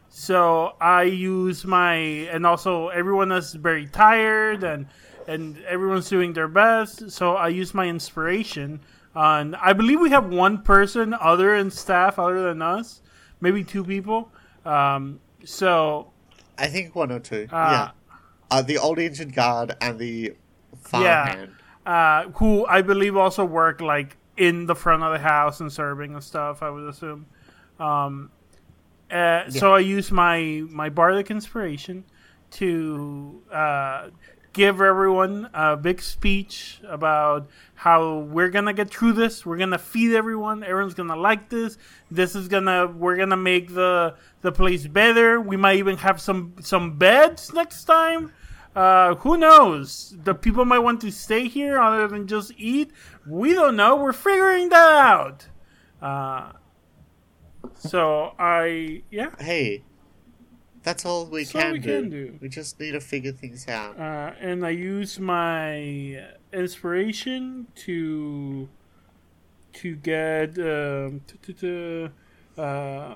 So I use my and also everyone is very tired and and everyone's doing their best. So I use my inspiration. And I believe we have one person other in staff other than us, maybe two people. Um, so I think one or two. Uh, yeah. Uh, the old ancient guard and the farmhand. uh, who I believe also work like in the front of the house and serving and stuff. I would assume. Um, uh, So I use my my bardic inspiration to uh, give everyone a big speech about how we're gonna get through this. We're gonna feed everyone. Everyone's gonna like this. This is gonna we're gonna make the the place better. We might even have some some beds next time. Uh, who knows? The people might want to stay here other than just eat. We don't know. We're figuring that out. Uh, so I yeah. Hey, that's all we, can, we do. can do. We just need to figure things out. Uh, and I use my inspiration to to get um, t- t- t- uh,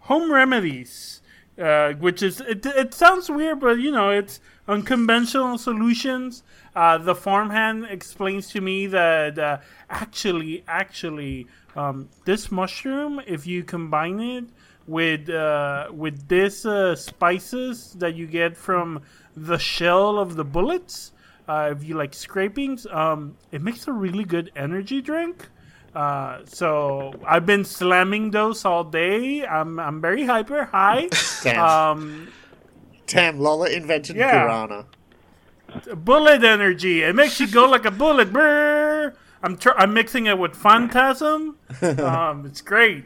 home remedies, uh, which is it, it sounds weird, but you know it's unconventional solutions. Uh, the farmhand explains to me that uh, actually, actually, um, this mushroom, if you combine it with uh, with this uh, spices that you get from the shell of the bulettes, uh, if you like scrapings, um, it makes a really good energy drink. Uh, so I've been slamming those all day. I'm I'm very hyper high. (laughs) Damn. um, Damn, Lola invented yeah. Piranha. bulette energy. It makes you go like a bullet. Brrr. I'm tr- I'm mixing it with Phantasm. (laughs) Um, it's great.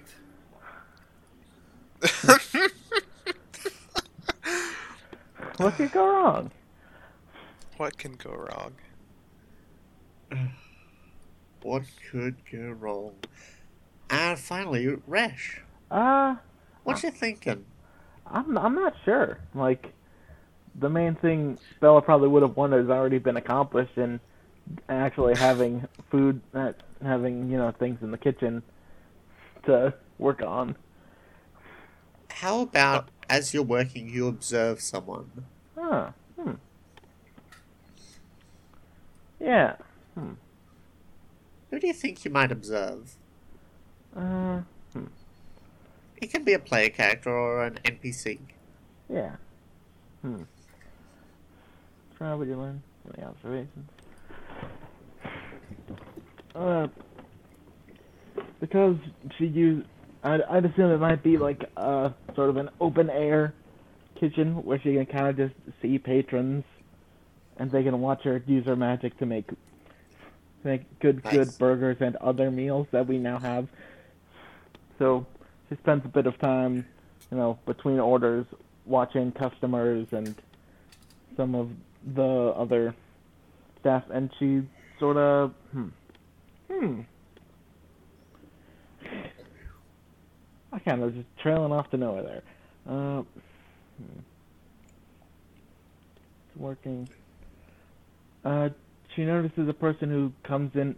What could go wrong? what can go wrong? (sighs) What could go wrong? And finally, Resh. Uh, What you thinking? I'm I'm not sure. Like, the main thing Bella probably would have wanted has already been accomplished, and actually having food, uh, having you know things in the kitchen to work on. How about as you're working, you observe someone? Huh. Hmm. Yeah. Who do you think you might observe? Uh. It can be a player character or an NPC. Yeah. Hmm. Try what you learn from the observations. Uh, because she used, I'd, I'd assume it might be like a sort of an open air kitchen where she can kind of just see patrons, and they can watch her use her magic to make make good Nice. good burgers and other meals that we now have. So she spends a bit of time you know, between orders, watching customers and some of the other staff, and she sort of, hmm, hmm. I kind of just trailing off to nowhere there. Uh, hmm. It's working. Uh, she notices a person who comes in,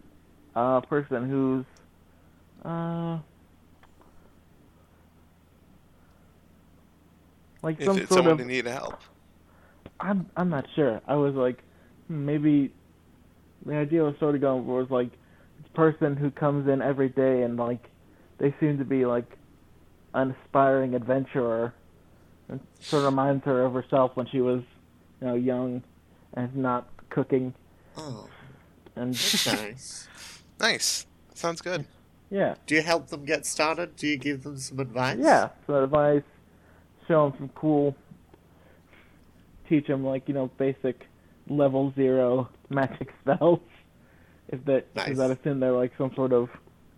a person who's, uh, like Is some it sort someone of. who need help? I'm I'm not sure. I was like, hmm, maybe the idea was sort of going was like this person who comes in every day and like they seem to be like an aspiring adventurer. It sort of reminds her of herself when she was, you know, young and not cooking Oh, and that's (laughs) nice. Nice. Sounds good. yeah, Do you help them get started? Do you give them some advice? yeah. So advice, show them some cool, teach them like you know basic level zero magic spells. If that's that, Nice. because I'd assume they're like some sort of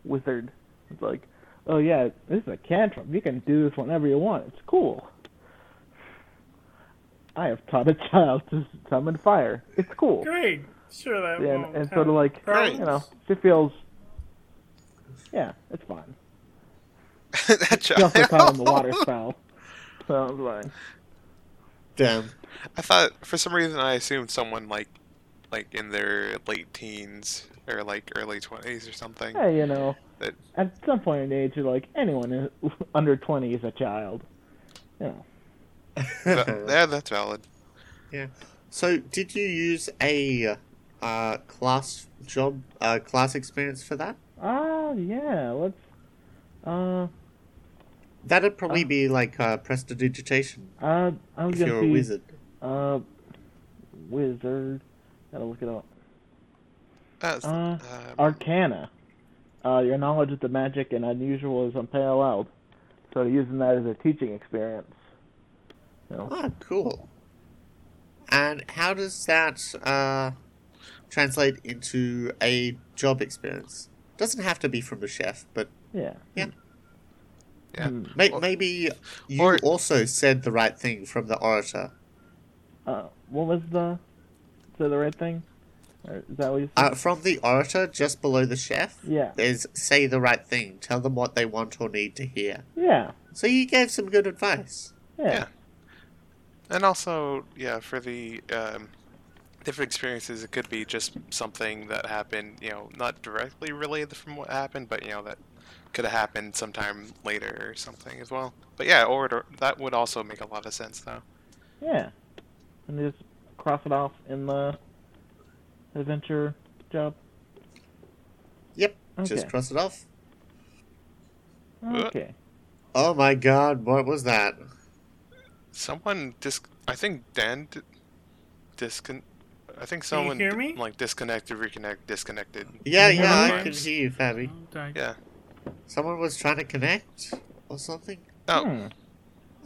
wizard. It's like, oh yeah, this is a cantrip. You can do this whenever you want. It's cool. I have taught a child to summon fire. It's cool. Great. Sure, that Yeah, won't and, and sort of like, problems. you know, she feels, yeah, it's fine. (laughs) that She also taught him the (laughs) water spell, so it was fine. Damn. I thought for some reason I assumed someone like like in their late teens or like early twenties or something. Hey, you know, That- at some point in age, you're like anyone (laughs) under twenty is a child. You know, But- yeah, that's valid. Yeah. So, did you use a uh, class job, uh, class experience for that? oh yeah, let's. Uh, That'd probably Uh. be like uh, prestidigitation uh, I was if gonna you're see. a wizard. Uh, wizard. Gotta look it up. That's, Uh, um, Arcana. Uh, your knowledge of the magic and unusual is unparalleled. So using that as a teaching experience. You know, Ah, cool. And how does that uh, translate into a job experience? Doesn't have to be from the chef, but yeah. Yeah. Yeah. Hmm. may- Or- maybe you or- also said the right thing from the orator. Uh, what was the? Say the right thing? Or is that what you said? Uh, from the orator, just below the chef, yeah. there's say the right thing. Tell them what they want or need to hear. Yeah. So you gave some good advice. Yeah. Yeah. And also, yeah, for the um, different experiences, it could be just something that happened, you know, not directly related from what happened, but you know that could have happened sometime later or something as well. But yeah, or that would also make a lot of sense though. Yeah. And just cross it off in the adventure job. Yep, Okay. just cross it off. Okay. Oh my god, what was that? Someone dis I think Dan d- discon I think someone hear d- me? like disconnected, reconnect, disconnected. Yeah, Can you yeah, hear I can hear you, Fabi. Oh. Yeah. Someone was trying to connect or something. Oh, Hmm.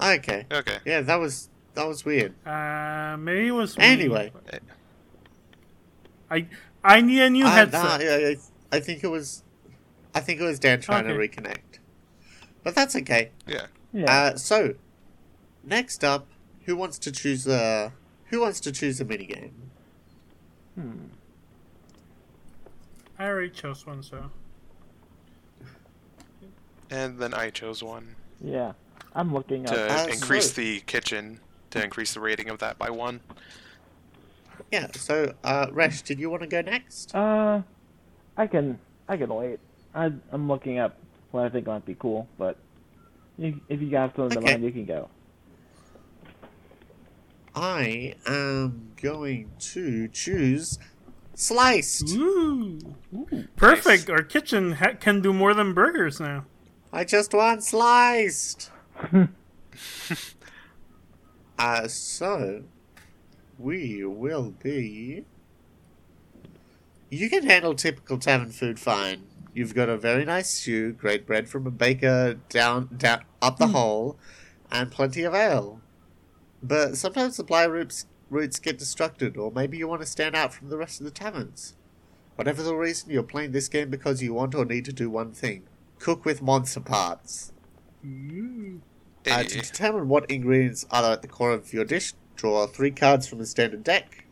Okay, okay. yeah, that was that was weird. Uh, maybe it was me. Anyway, I I need a new I, headset. nah, I, I, I think it was, I think it was Dan trying to reconnect, but that's okay. Yeah. Yeah. Uh, so next up, who wants to choose a who wants to choose a minigame? hmm. I already chose one, so And then I chose one Yeah. I'm looking up. to Uh, increase so- the kitchen to increase the rating of that by one. Yeah. So, uh, Resh, did you want to go next? Uh, I can I can wait. I I'm looking up what I think might be cool, but you, if you got something in Okay. mind, you can go. I am going to choose sliced. ooh, perfect. Our kitchen ha- can do more than burgers now. I just want sliced. (laughs) uh, so we will be. You can handle typical tavern food fine. You've got a very nice stew, great bread from a baker down, down up the hole, and plenty of ale. But sometimes supply routes routes get destructed, or maybe you want to stand out from the rest of the taverns. Whatever the reason, you're playing this game because you want or need to do one thing: cook with monster parts. Ooh. Uh, to determine what ingredients are at the core of your dish, draw three cards from the standard deck.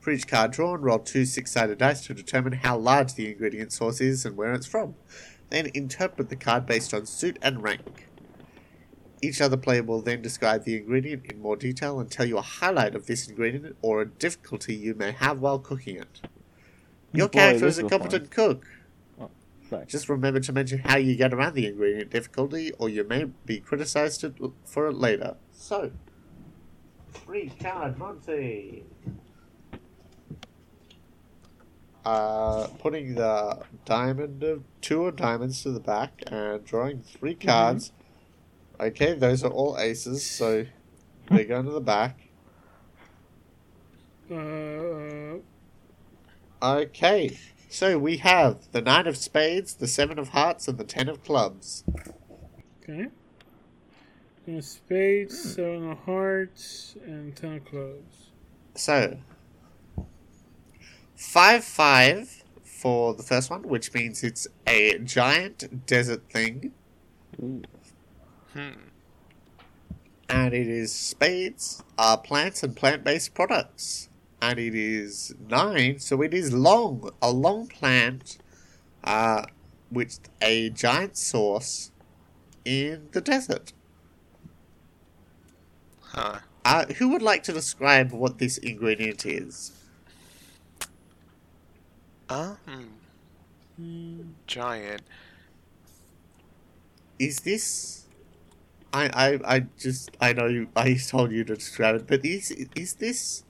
For each card drawn, roll two six sided dice to determine how large the ingredient source is and where it's from. Then interpret the card based on suit and rank. Each other player will then describe the ingredient in more detail and tell you a highlight of this ingredient or a difficulty you may have while cooking it. Your Boy, character is a was competent cook. Sorry. Just remember to mention how you get around the ingredient difficulty, or you may be criticized for it later. So, three card Monty. Uh, putting the diamond of two of diamonds to the back and drawing three cards. Okay, those are all aces, so they go into the back. Uh, Okay, so we have the nine of spades, the seven of hearts, and the ten of clubs. okay. And spades, seven of hearts, and ten of clubs. So, five five for the first one, which means it's a giant desert thing, Hmm. and it is spades, are plants and plant-based products, and it is nine, so it is long, a long plant, uh, with a giant source in the desert. Huh. Uh, who would like to describe what this ingredient is? Hmm. Giant. is this I, I I just I know you I told you to describe it, but is is this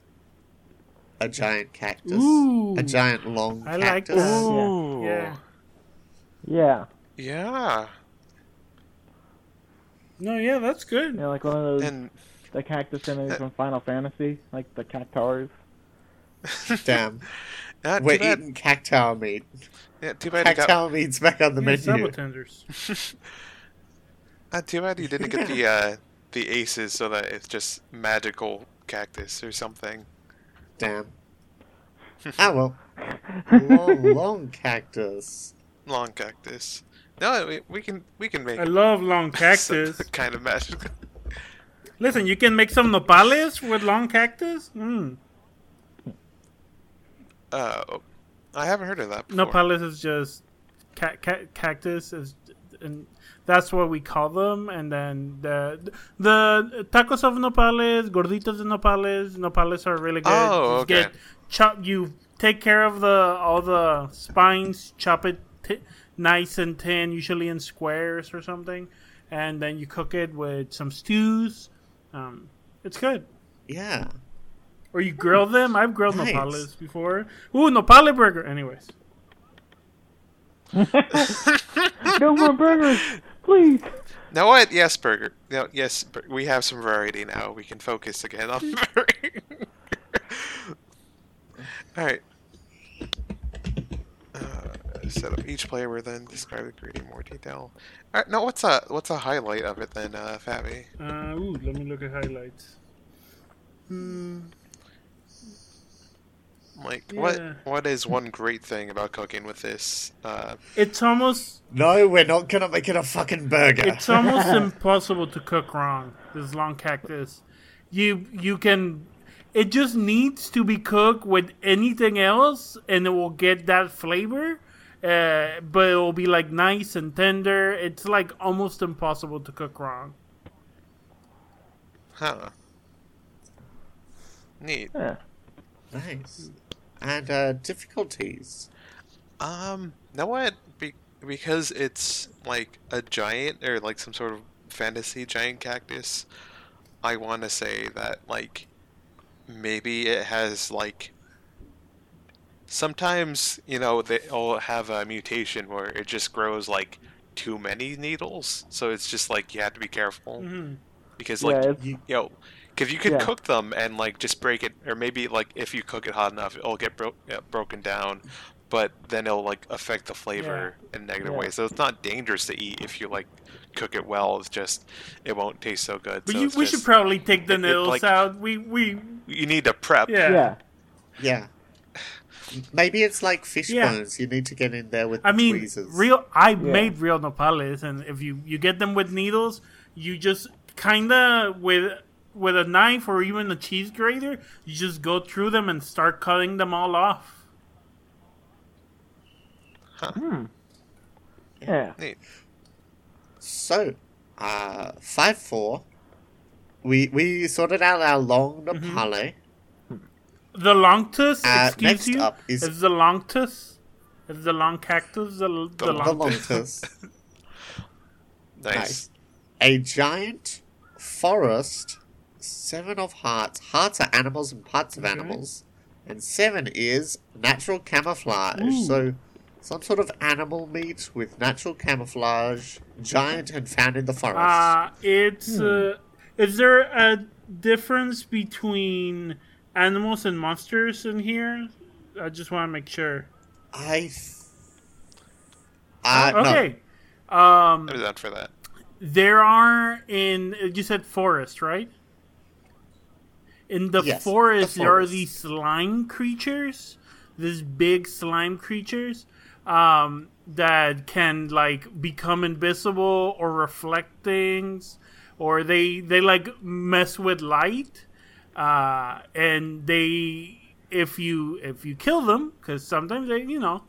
a giant cactus? Ooh. A giant long I like cactus? that. Ooh. Yeah. Yeah. Yeah. No, yeah, that's good. Yeah, like one of those And the cactus enemies from Final Fantasy, like the cactuars. (laughs) Damn. uh, too We're bad. eating cactuar meat. Yeah, too bad. You got, Cactuar meat's back on the Yeah, menu. sabotenders. (laughs) (laughs) uh, too bad you didn't get the uh, the aces, so that it's just magical cactus or something. Damn. (laughs) Ah well. Long long cactus. Long cactus. No, we, we can we can make I love long (laughs) cactus. kind of magical. (laughs) Listen, you can make some nopales with long cactus. Mm. Uh, I haven't heard of that. Before. Nopales is just ca- ca- cactus is, and that's what we call them. And then the the tacos of nopales, gorditos de nopales, nopales are really good. Oh, okay. Get chop. You take care of the all the spines, chop it t- nice and thin, usually in squares or something, and then you cook it with some stews. Um, it's good. Yeah. Or you grill them. I've grilled Nice. nopales before. Ooh, nopale burger. Anyways. (laughs) No more burgers, (laughs) please. Now what? Yes, burger. No, yes, we have some variety now. We can focus again on (laughs) variety. All right. Uh, set up each player will then describe the ingredient in more detail. All right, now what's a what's a highlight of it then, uh, Fabi? Uh, ooh, let me look at highlights. Like Yeah. what what is one great thing about cooking with this? Uh, It's almost No, we're not gonna make it a fucking burger. it's almost (laughs) impossible to cook wrong. This long cactus, you you can. It just needs to be cooked with anything else, and it will get that flavor. Uh, but it will be like nice and tender. It's like almost impossible to cook wrong. huh. Neat. Yeah. Nice. And uh, difficulties. Um, know what? Be- because it's like a giant or like some sort of fantasy giant cactus, I want to say that like maybe it has like sometimes you know they'll have a mutation where it just grows like too many needles, so it's just like you have to be careful hmm because like it's, You, you know, because you could Yeah. cook them and like just break it, or maybe like if you cook it hot enough, it'll get bro- yeah, broken down, but then it'll like affect the flavor in negative Yeah. ways. So it's not dangerous to eat if you like cook it well. It's just it won't taste so good. But so you, we just- should probably take the it- it, like- out. We we you need to prep. yeah. yeah. yeah. Maybe it's like fish Yeah. bones. You need to get in there with I mean, tweezers. real. I Yeah. made real nopales, and if you you get them with needles, you just kind of with with a knife or even a cheese grater, you just go through them and start cutting them all off. Hmm. Yeah. Neat. So, uh, five four. We we sorted out our long Mm-hmm. Nepale. The longtus, Uh, excuse next you, up is- the longtus. It's the long cactus. The, the, The- The long. Longus. (laughs) Nice. Nice. A giant forest. Seven of hearts. Hearts are animals and parts of Okay. animals. And seven is natural camouflage. Ooh. So, some sort of animal meat with natural camouflage. Giant and found in the forest. Uh, it's. Uh, is there a difference between animals and monsters in here? I just want to make sure. I. Th- uh, no. okay. Um, I'm down for that. there are in you said forest, right? In the Yes, the forest, there are these slime creatures, these big slime creatures um, that can like become invisible or reflect things, or they they like mess with light, uh, and they if you if you kill them because sometimes they you know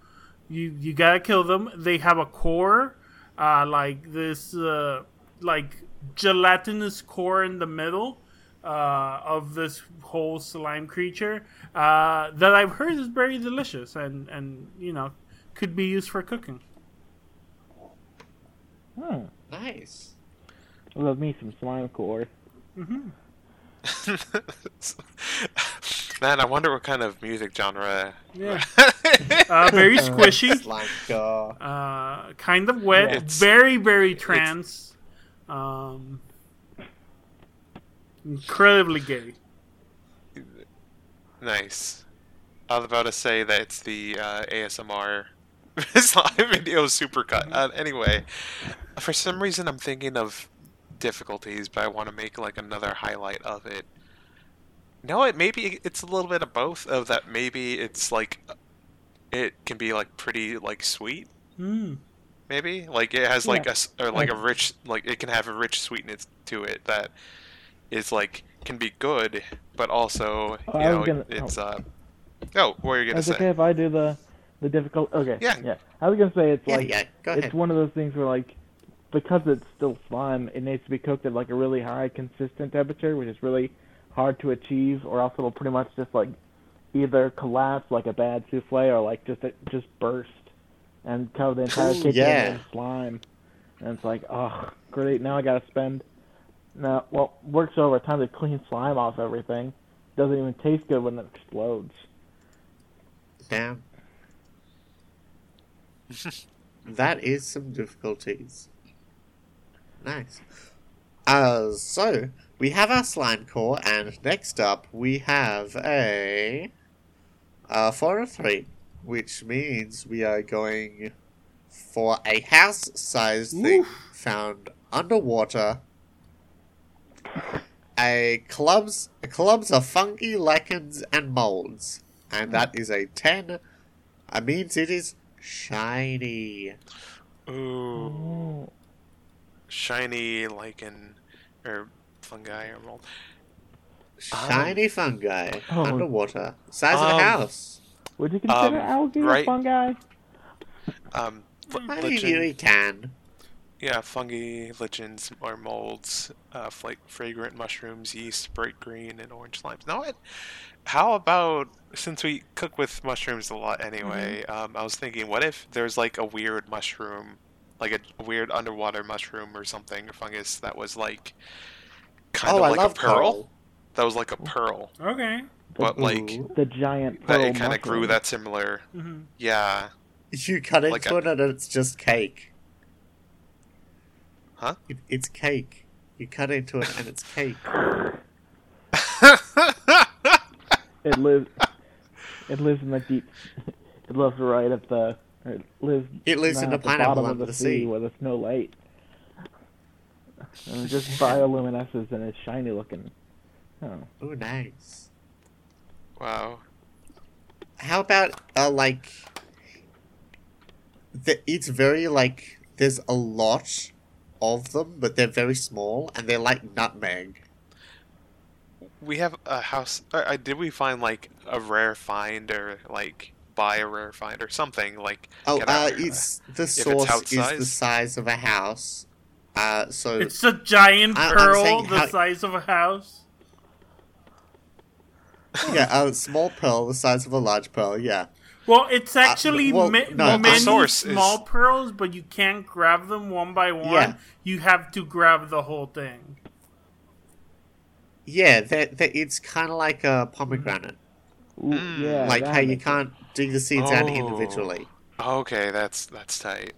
you you gotta kill them. They have a core, uh, like this, uh, like gelatinous core in the middle uh, of this whole slime creature uh, that I've heard is very delicious and and you know could be used for cooking. Hmm. Nice. I love me some slime core. (laughs) Man, I wonder what kind of music genre. Yeah, (laughs) uh, very squishy, It's like, uh, uh, kind of wet, It's- very very trance. um, incredibly gay. nice. I was about to say that it's the uh, ASMR (laughs) slime video supercut. Uh, anyway, for some reason I'm thinking of difficulties, but I want to make like another highlight of it. No, it maybe it's a little bit of both. Of that, maybe it's like it can be like pretty like sweet. Mm. maybe like it has like Yeah. a s- or like a rich like it can have a rich sweetness to it that is like can be good but also Oh, you I know gonna- it's uh oh what are you gonna Is say it okay if I do the the difficult? Okay. Yeah. Yeah. I was gonna say it's yeah, like yeah, go it's one of those things where like because it's still slime, it needs to be cooked at like a really high consistent temperature, which is really hard to achieve, or else it'll pretty much just like either collapse like a bad souffle or like just just burst and cover the entire Ooh, kitchen yeah. in slime. And it's like, oh, great! Now I gotta spend. Now, well, work's over. Time to clean slime off everything. Doesn't even taste good when it explodes. Damn. (laughs) that is some difficulties. Nice. Uh, so, we have our slime core, and next up we have a. Uh, 4 or 3, which means we are going for a house sized thing found underwater. A clubs, clubs of fungi, lichens, and molds. And that is a 10. It means it is shiny. ooh Oh. shiny lichen or fungi or mold Shiny fungi Oh. underwater. Size of a Um, house. Would you consider Um, algae right- a fungi? um f- I mean, lichen- you can. Yeah fungi lichens or molds uh f- like fragrant mushrooms yeast bright green and orange slimes Now, it how about since we cook with mushrooms a lot anyway Mm-hmm. um i was thinking what if there's like a weird mushroom like a weird underwater mushroom or something or fungus that was like kind Oh, of I like a pearl coral. that was like a pearl Okay. but like Ooh. The giant that it kind of grew that similar hmm yeah You cut into Like it and it's just cake. Huh? It, it's cake. You cut into it and it's cake. (laughs) It lives. It lives in the deep. (laughs) It lives right at the. It lives. It lives in the at pineapple bottom under of the, the sea. where there's no light. And it just bioluminesces and it's shiny looking. Oh. Oh, nice. wow How about, uh, like... The, it's very, like... There's a lot of them, but they're very small, and they're like nutmeg. we have a house. Uh, uh, did we find like a rare find or like buy a rare find or something like? Oh, uh, out- it's the it's source house is the size? size of a house. Uh, so It's a giant I- pearl the how- size of a house. yeah, a small pearl the size of a large pearl. Yeah, Well, it's uh, actually well, ma- no, many the source is- small pearls, but you can't grab them one by one. Yeah. You have to grab the whole thing. Yeah, that that it's kind of like a pomegranate. Ooh, hmm. yeah, like that how you makes can't dig the seeds out Oh. individually. Okay, that's that's tight.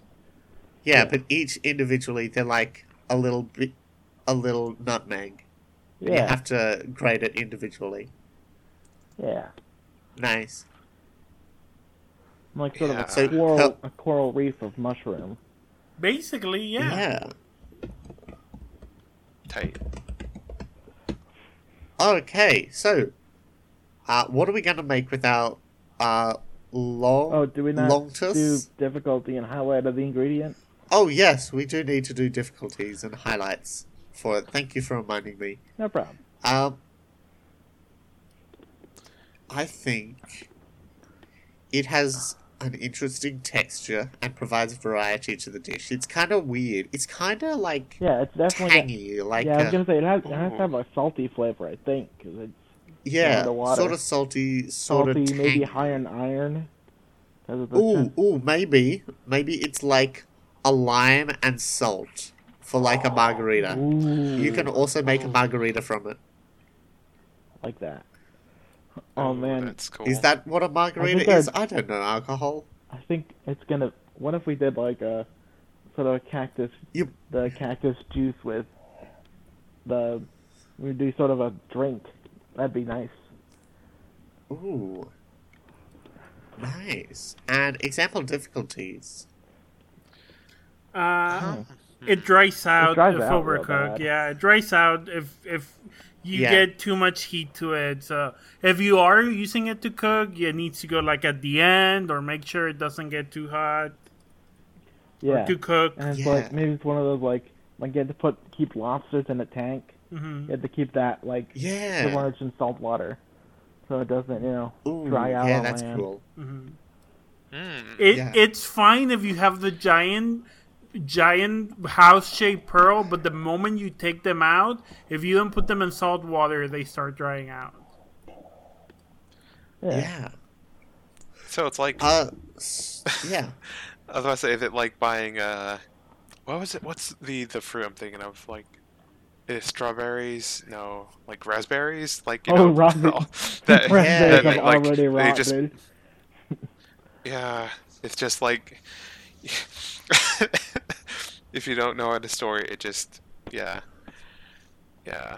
Yeah, Yeah. but each individually they're like a little bit, a little nutmeg. sense. You have to grate it individually. yeah. Nice. Like sort Yeah. of a So, coral, how- a coral reef of mushroom. Basically, yeah. Yeah. Tight. Okay, so, uh, what are we gonna make with our uh long Oh, do we not longtus? do difficulty and highlight of the ingredient? Oh yes, we do need to do difficulties and highlights for it. Thank you for reminding me. No problem. Um, I think it has an interesting texture and provides variety to the dish. It's kind of weird. It's kind of like Yeah, it's definitely. got- tangy, like yeah, I was gonna say it has, it has to have oh. a salty flavor, I think, because it's yeah, sort of salty, sort salty, of tangy. maybe high in iron. Ooh, ooh, maybe, maybe it's like a lime and salt for like a margarita. Ooh, You can also make a margarita from it. like that. Oh man, that's cool. Is that what a margarita think I'd- is? I don't know alcohol. I think it's gonna. What if we did like a sort of a cactus, You- the cactus juice with the. We do sort of a drink. That'd be nice. Ooh. Nice. And example difficulties. Uh, it dries out dries if out real overcooked. bad. Yeah, it dries out if if you Yeah. get too much heat to it. So if you are using it to cook, it needs to go like at the end, or make sure it doesn't get too hot Yeah. or too cooked. And it's Yeah. like maybe it's one of those like like you had to put keep lobsters in a tank. hmm You had to keep that like Yeah. submerged in salt water, so it doesn't you know Ooh, dry out yeah, on that's land. cool. hmm Mm. It Yeah. it's fine if you have the giant giant house shaped pearl, but the moment you take them out, if you don't put them in salt water, they start drying out. Yeah. Yeah. So it's like Uh, s- yeah. (laughs) I was about to say that like buying uh, what was it? What's the the fruit I'm thinking of? Like, is strawberries? No, like raspberries. Like you Oh, know, (laughs) raspberry- (laughs) all- that, Raspberries that, are like, already they just yeah, it's just like if you don't know how to store it, it just yeah, yeah.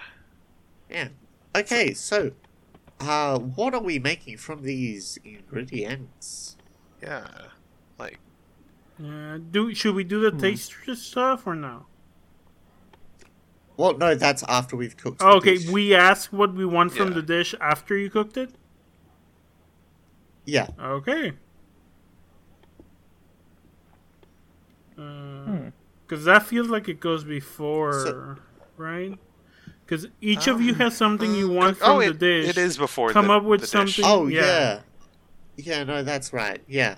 Yeah. Okay, so, uh, what are we making from these ingredients? Yeah, like Uh, do should we do the taste taster stuff or no? Well, no, that's after we've cooked. the Oh, okay, dish. we ask what we want from Yeah. the dish after you cooked it. Yeah. Okay. Hmm. Because that feels like it goes before, So- right? Because each of you has something you want oh, from it, the dish. it is before. Come the, up with the dish. something- Oh, Yeah. yeah. yeah. no, that's right. Yeah.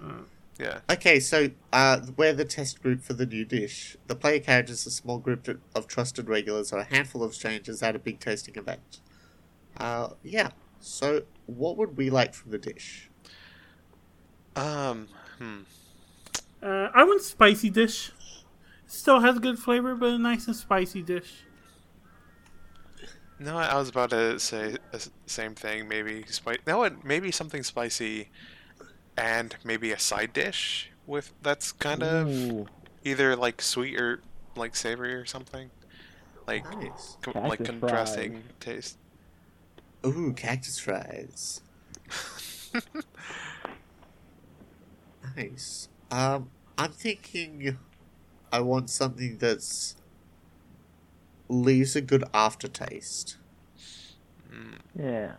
Yeah. Okay, so uh, we're the test group for the new dish. The player characters are a small group of trusted regulars or a handful of strangers at a big tasting event. Uh, yeah. So, what would we like from the dish? Um. Hmm. Uh, I want spicy dish. Still has good flavor, but a nice and spicy dish. No, I was about to say the same thing. Maybe spice. No, what? Maybe something spicy, and maybe a side dish with that's kind of Ooh, either like sweet or like savory or something. Like Nice. co- like Cactus contrasting taste. Ooh, cactus fries. (laughs) Nice. Um, I'm thinking I want something that's leaves a good aftertaste. yeah.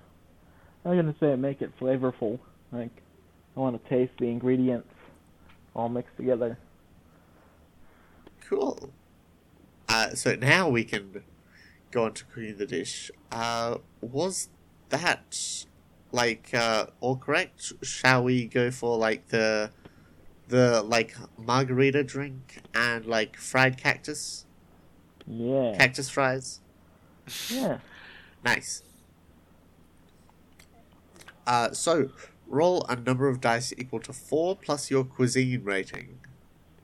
I'm gonna say make it flavorful. Like I want to taste the ingredients all mixed together. Cool. Uh, so now we can go on to cooking the dish. Uh, was that like uh, all correct? Shall we go for like the the like margarita drink and like fried cactus Yeah. cactus fries? Yeah. Nice. Uh, so Roll a number of dice equal to 4 plus your cuisine rating.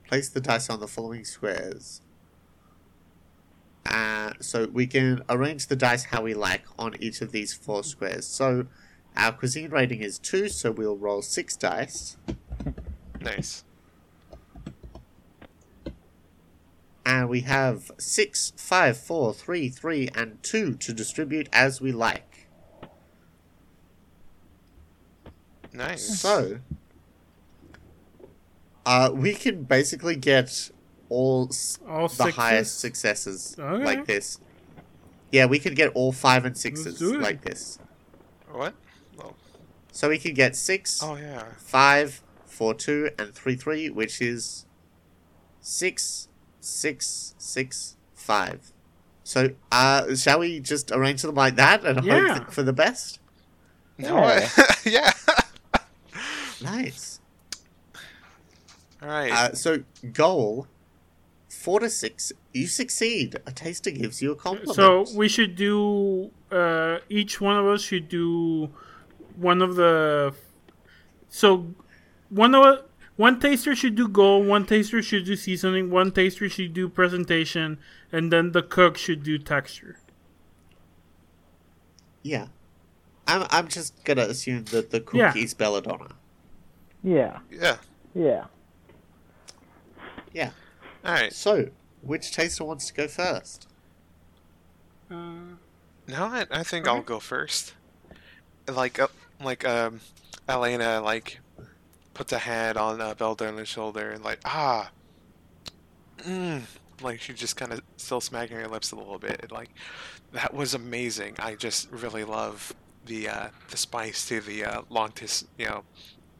Place the dice on the following squares. Uh, so we can arrange the dice how we like on each of these four squares. So our cuisine rating is 2, so we'll roll 6 dice. Nice. And we have 6, 5, 4, 3, 3, and 2 to distribute as we like. Nice. So, uh, we can basically get all s- All the sixes? highest successes Okay. like this. Yeah, we could get all five and sixes like this. What? So we could get six, oh yeah. five, four, two, and three, three, which is six, six, six, five. So, uh, shall we just arrange them like that and Yeah. hope th- for the best? No. Yeah. yeah. (laughs) Nice. All right. Uh, so goal four to six, you succeed. A taster gives you a compliment. So we should do. Uh, each one of us should do one of the. So, one of one taster should do goal. One taster should do seasoning. One taster should do presentation, and then the cook should do texture. yeah, I'm I'm just gonna assume that the cook Yeah. is belladonna. Yeah. yeah. Yeah. Yeah. All right. So, which taster wants to go first? Uh, No, I, I think I'll go first. Like, uh, like um, Elena like puts a hand on uh, shoulder and like ah, mm, like she just kind of still smacking her lips a little bit. and, Like that was amazing. I just really love the uh, the spice to the uh, long tis, you know,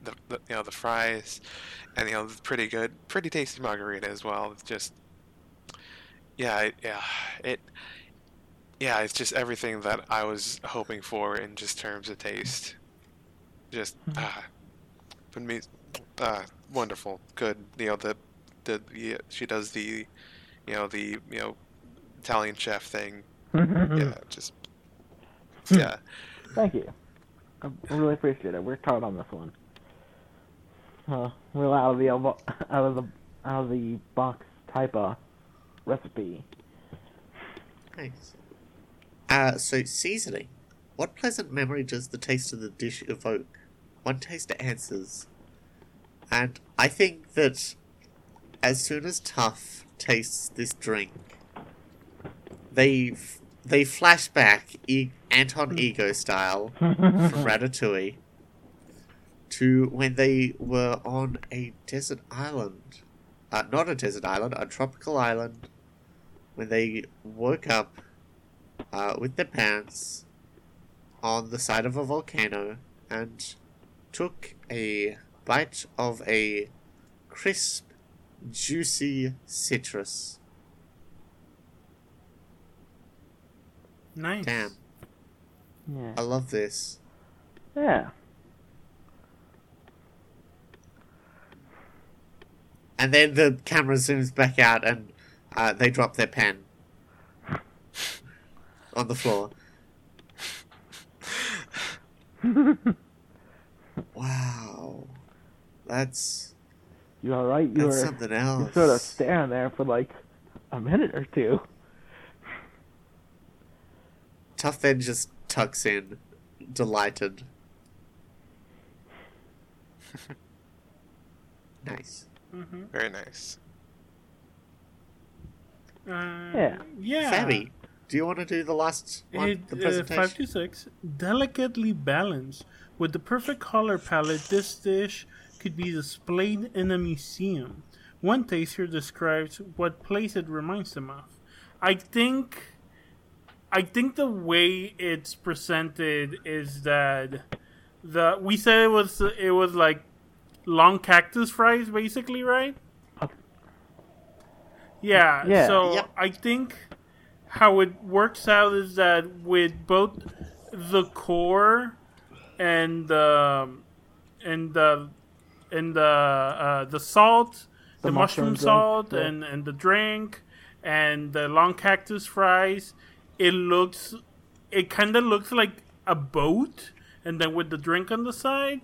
the, the you know the fries, and you know the pretty good, pretty tasty margarita as well. It's just yeah, it, yeah, it yeah, it's just everything that I was hoping for in just terms of taste. Just ah, but me, ah, wonderful, good. You know the, the, the she does the, you know the you know, Italian chef thing. Yeah, just yeah. Thank you. I I really appreciate it. Worked hard on this one. Uh, real out of the out of the out of the box type of recipe. Nice. Uh, so seasoning. What pleasant memory does the taste of the dish evoke? One taster answers. And I think that as soon as Tough tastes this drink, they they flash back e- Anton Ego style (laughs) from Ratatouille to when they were on a desert island. Uh, not a desert island, a tropical island. When they woke up uh, with their parents on the side of a volcano and took a bite of a crisp, juicy citrus. nice. Damn, Yeah. I love this. Yeah. And then the camera zooms back out and uh, they drop their pen on the floor. (laughs) (laughs) wow. That's, You all right? You that's were something you sort of staring there for like a minute or two. Tough then just tucks in, delighted. (laughs) nice. Very nice. Uh, Yeah. Yeah. Fabi, do you want to do the last one, It, the uh, presentation? five to six, delicately balanced with the perfect color palette. This dish could be displayed in a museum. One taster describes what place it reminds them of. I think, I think the way it's presented is that the we said it was it was like long cactus fries, basically, right? Yeah. Yeah. So Yep. I think how it works out is that with both the core and the and the and the uh, the salt, the, The mushroom, mushroom salt, yeah. and and the drink, and the long cactus fries, it looks, it kind of looks like a boat, and then with the drink on the side,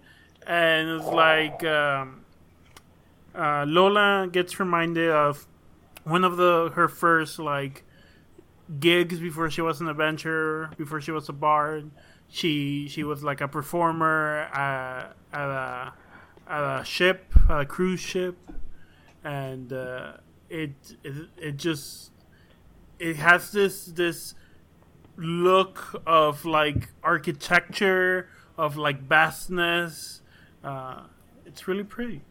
and it's like um, uh, Lola gets reminded of one of the her first like gigs before she was an adventurer, before she was a bard. She she was like a performer at, at a at a ship, a cruise ship, and uh, it, it it just it has this this look of like architecture of like vastness. Uh, it's really pretty.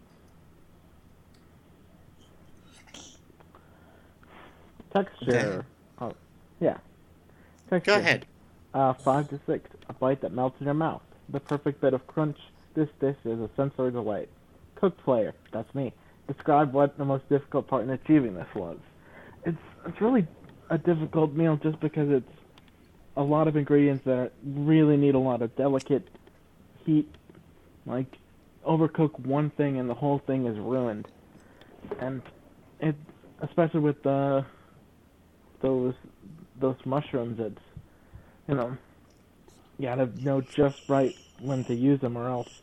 Texture. Oh, yeah. Texture. Go ahead. Uh, five to six. A bite that melts in your mouth. The perfect bit of crunch. This dish is a sensory delight. Cook player. That's me. Describe what the most difficult part in achieving this was. It's it's really a difficult meal just because it's a lot of ingredients that really need a lot of delicate heat. Like overcook one thing and the whole thing is ruined. And it especially with the those those mushrooms it's you know you gotta know just right when to use them or else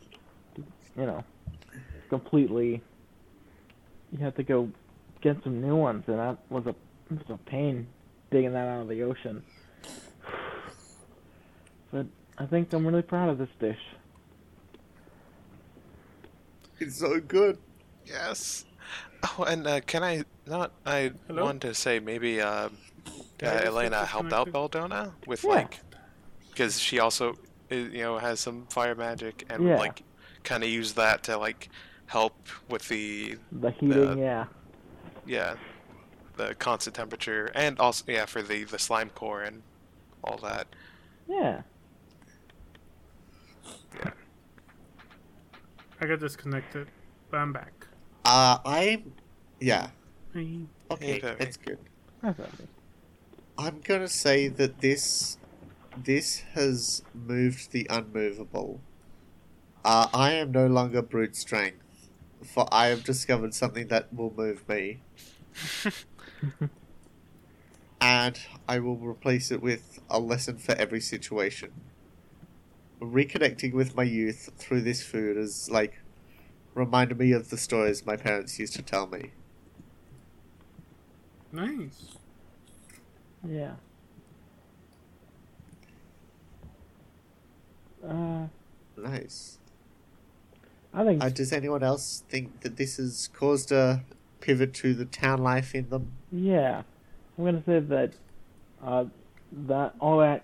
you know completely you have to go get some new ones and that was a it was a pain digging that out of the ocean (sighs) but I think I'm really proud of this dish It's so good. Yes. Oh, and uh, can I not? I Hello? want to say maybe uh, uh, Elena helped out disconnected. Belladonna with Yeah. like, because she also, uh, you know, has some fire magic and Yeah. like, kind of use that to like help with the the heating Uh, yeah yeah, the constant temperature and also yeah for the the slime core and all that. yeah Yeah. I got disconnected, but I'm back. Uh, I'm. Yeah. Hey. Okay, Very. that's good. okay. I'm gonna say that this this has moved the unmovable. Uh, I am no longer brute strength, for I have discovered something that will move me, (laughs) and I will replace it with a lesson for every situation. Reconnecting with my youth through this food has like reminded me of the stories my parents used to tell me. Nice. Yeah. Uh, Nice. I think Uh, does anyone else think that this has caused a pivot to the town life in them? yeah. I'm gonna say that uh, that all that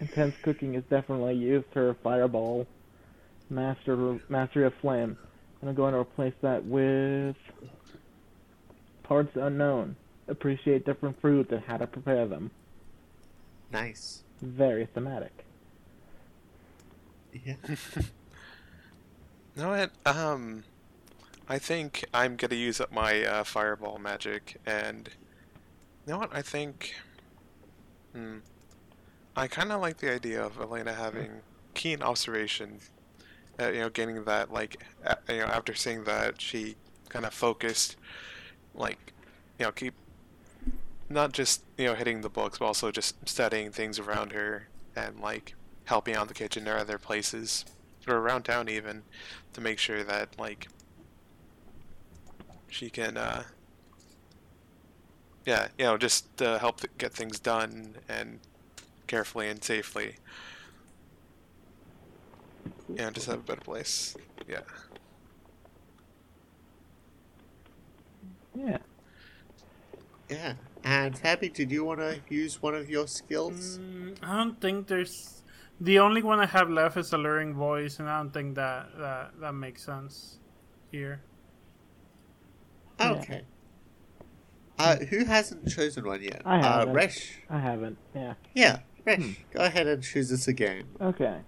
intense cooking has definitely used her fireball master mastery of flame. I'm going to replace that with parts unknown. Appreciate different fruits and how to prepare them. Nice. Very thematic. Yeah. (laughs) No, it, um, I think I'm gonna use up my uh, fireball magic, and you know what? I think, hmm, I kind of like the idea of Elena having keen observation. Uh, you know, getting that like, you know, after seeing that, she kind of focused, like, you know, keep not just you know hitting the books, but also just studying things around her and like helping out the kitchen or other places or around town even to make sure that like she can uh yeah you know just uh, help th- get things done and carefully and safely yeah just have a better place yeah Yeah. Yeah. And Fabi, did you want to use one of your skills? Mm, I don't think there's. The only one I have left is alluring voice, and I don't think that that, that makes sense here. Yeah. Okay. Uh, who hasn't chosen one yet? I Uh, haven't. Resh. I haven't. Yeah. Yeah, Resh. Hmm. Go ahead and choose us again. Okay.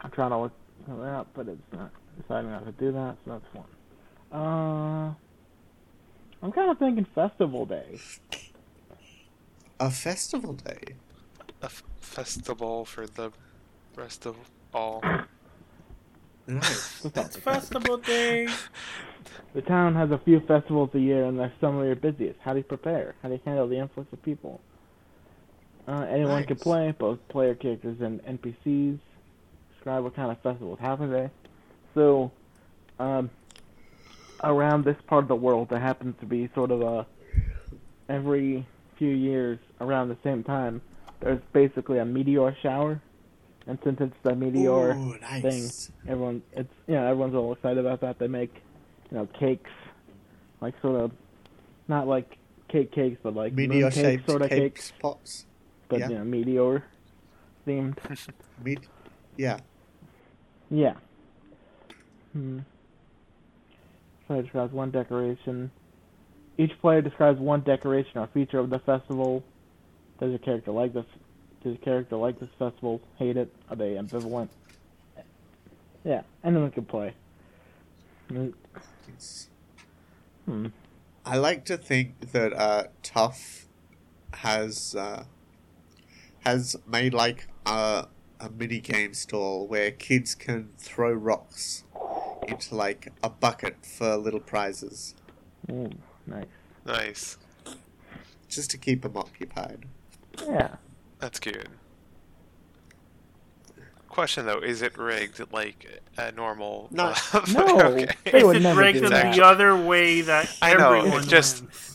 I'm trying to look something up, but it's not deciding not to do that, so that's one. Uh, I'm kind of thinking festival day. A festival day. A f- festival for the rest of all Nice. That's It's festival day. (laughs) The town has a few festivals a year, and they're some of your busiest. How do you prepare? How do you handle the influx of people? Uh, anyone can play, both player characters and NPCs. Describe what kind of festivals happen there. So, um, around this part of the world, there happens to be sort of a every few years around the same time. There's basically a meteor shower, and since it's the meteor Ooh, nice. thing, everyone it's you know everyone's all excited about that. They make you know cakes, like sort of not like cake cakes, but like Meteor shaped sort of cake cakes, pops. but yeah. you know meteor themed. (laughs) Meat. Yeah. Yeah. Hmm. Player describes one decoration. Each player describes one decoration or feature of the festival. Does your character like this? Does your character like this festival? Hate it? Are they ambivalent? Yeah, anyone can play. Mm, Hmm. I like to think that uh, Tough has uh, has made like a, a mini game stall where kids can throw rocks into like a bucket for little prizes, Ooh, nice. Nice. just to keep them occupied. Yeah. That's good. Question though, is it rigged like a normal? No. uh, No. (laughs) okay. They would It's never rigged do in that. the other way that I know, everyone it's just- wins.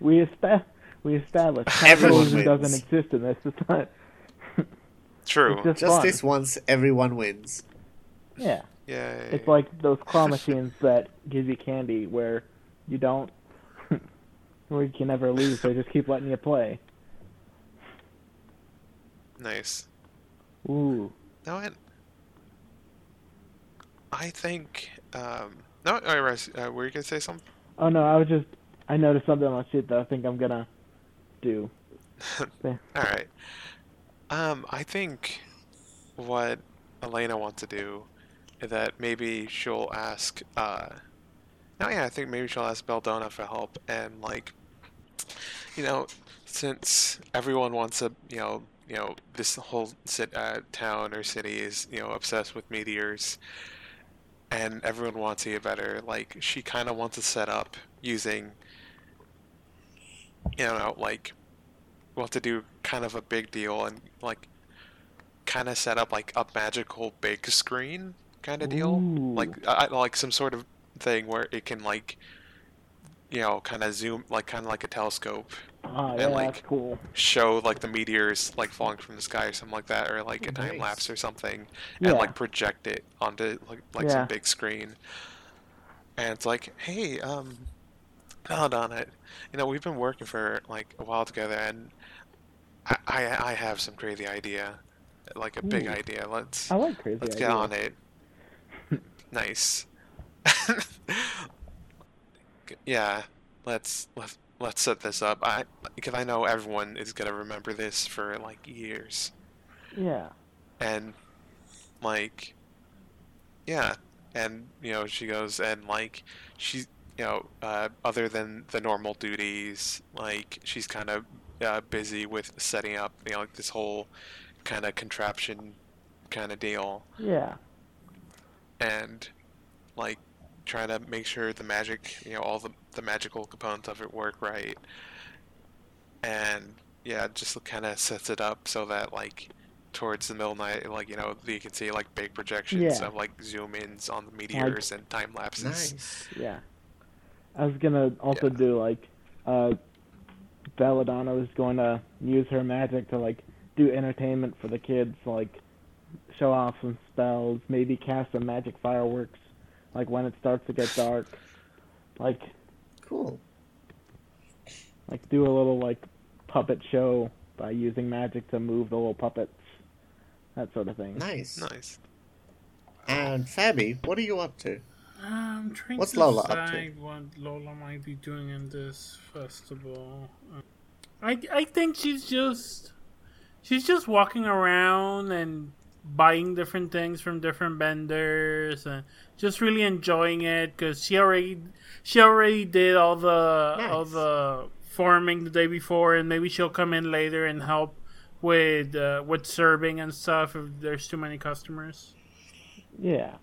We esta- we established (laughs) Everyone capitalism doesn't exist in this. It's (laughs) not. True. It's just, Just this once, everyone wins. Yeah. Yay. It's like those claw machines that give you candy where you don't, where you can never lose. They just keep letting you play. Nice. Ooh. No, I, I think. Um, no, all right, uh, were you gonna say something? Oh no, I was just, I noticed something on my sheet that I think I'm gonna do. (laughs) All right. Um, I think what Elena wants to do is that maybe she'll ask. Uh, no, yeah, I think maybe she'll ask Belladonna for help, and like, you know, since everyone wants to, you know, you know, this whole sit, uh, town or city is, you know, obsessed with meteors, and everyone wants to get better. Like, she kind of wants to set up using, you know, like want to do kind of a big deal and like kind of set up like a magical big screen kind of deal Ooh. like I- like some sort of thing where it can like you know kind of zoom like kind of like a telescope Ah, And, yeah, like, that's cool. show like the meteors like falling from the sky or something like that or like a time lapse or something Yeah. and like project it onto like like Yeah. some big screen and it's like hey um hold on it you know we've been working for like a while together and i i, I have some crazy idea like a big idea let's I like crazy. let's ideas. get on it (laughs) nice (laughs) yeah let's let's let's set this up i because i know everyone is gonna remember this for like years Yeah. and like yeah and you know she goes and like she's you know uh, other than the normal duties like she's kind of uh, busy with setting up you know like this whole kind of contraption kind of deal Yeah. and like trying to make sure the magic you know all the, the magical components of it work right and yeah it just kind of sets it up so that like towards the middle of the night like you know you can see like big projections Yeah. of like zoom ins on the meteors and time lapses Nice. Yeah. I was gonna also Yeah. do like, uh, Belladonna was going to use her magic to like do entertainment for the kids, like show off some spells, maybe cast some magic fireworks, like when it starts to get dark, like Cool. like do a little like puppet show by using magic to move the little puppets, that sort of thing. Nice. nice And Fabi, what are you up to? Um, I'm trying What's to Lola up to? decide what Lola might be doing in this festival. I I think she's just she's just walking around and buying different things from different vendors and just really enjoying it because she already she already did all the all the forming the day before and maybe she'll come in later and help with uh, with serving and stuff if there's too many customers. Yeah.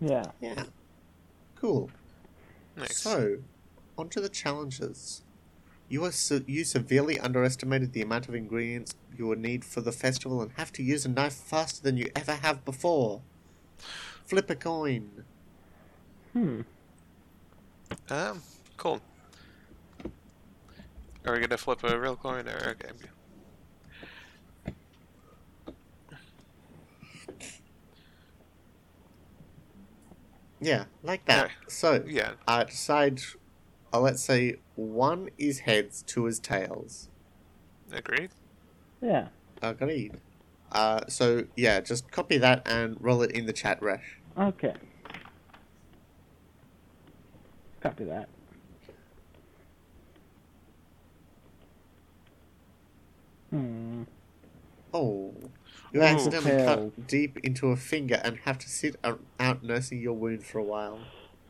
Yeah. Yeah. Cool. nice So, on to the challenges. You, are se- you severely underestimated the amount of ingredients you will need for the festival and have to use a knife faster than you ever have before. Flip a coin. Hmm. Um, cool. Are we gonna flip a real coin or okay? Yeah, like that. Yeah. So, Yeah. I decide. Uh, let's say one is heads, two is tails. Agreed. Yeah. Agreed. Uh, so yeah, just copy that and roll it in the chat, Resh. Okay. Copy that. Hmm. Oh, you Ooh. accidentally Tails. cut deep into a finger and have to sit out nursing your wound for a while.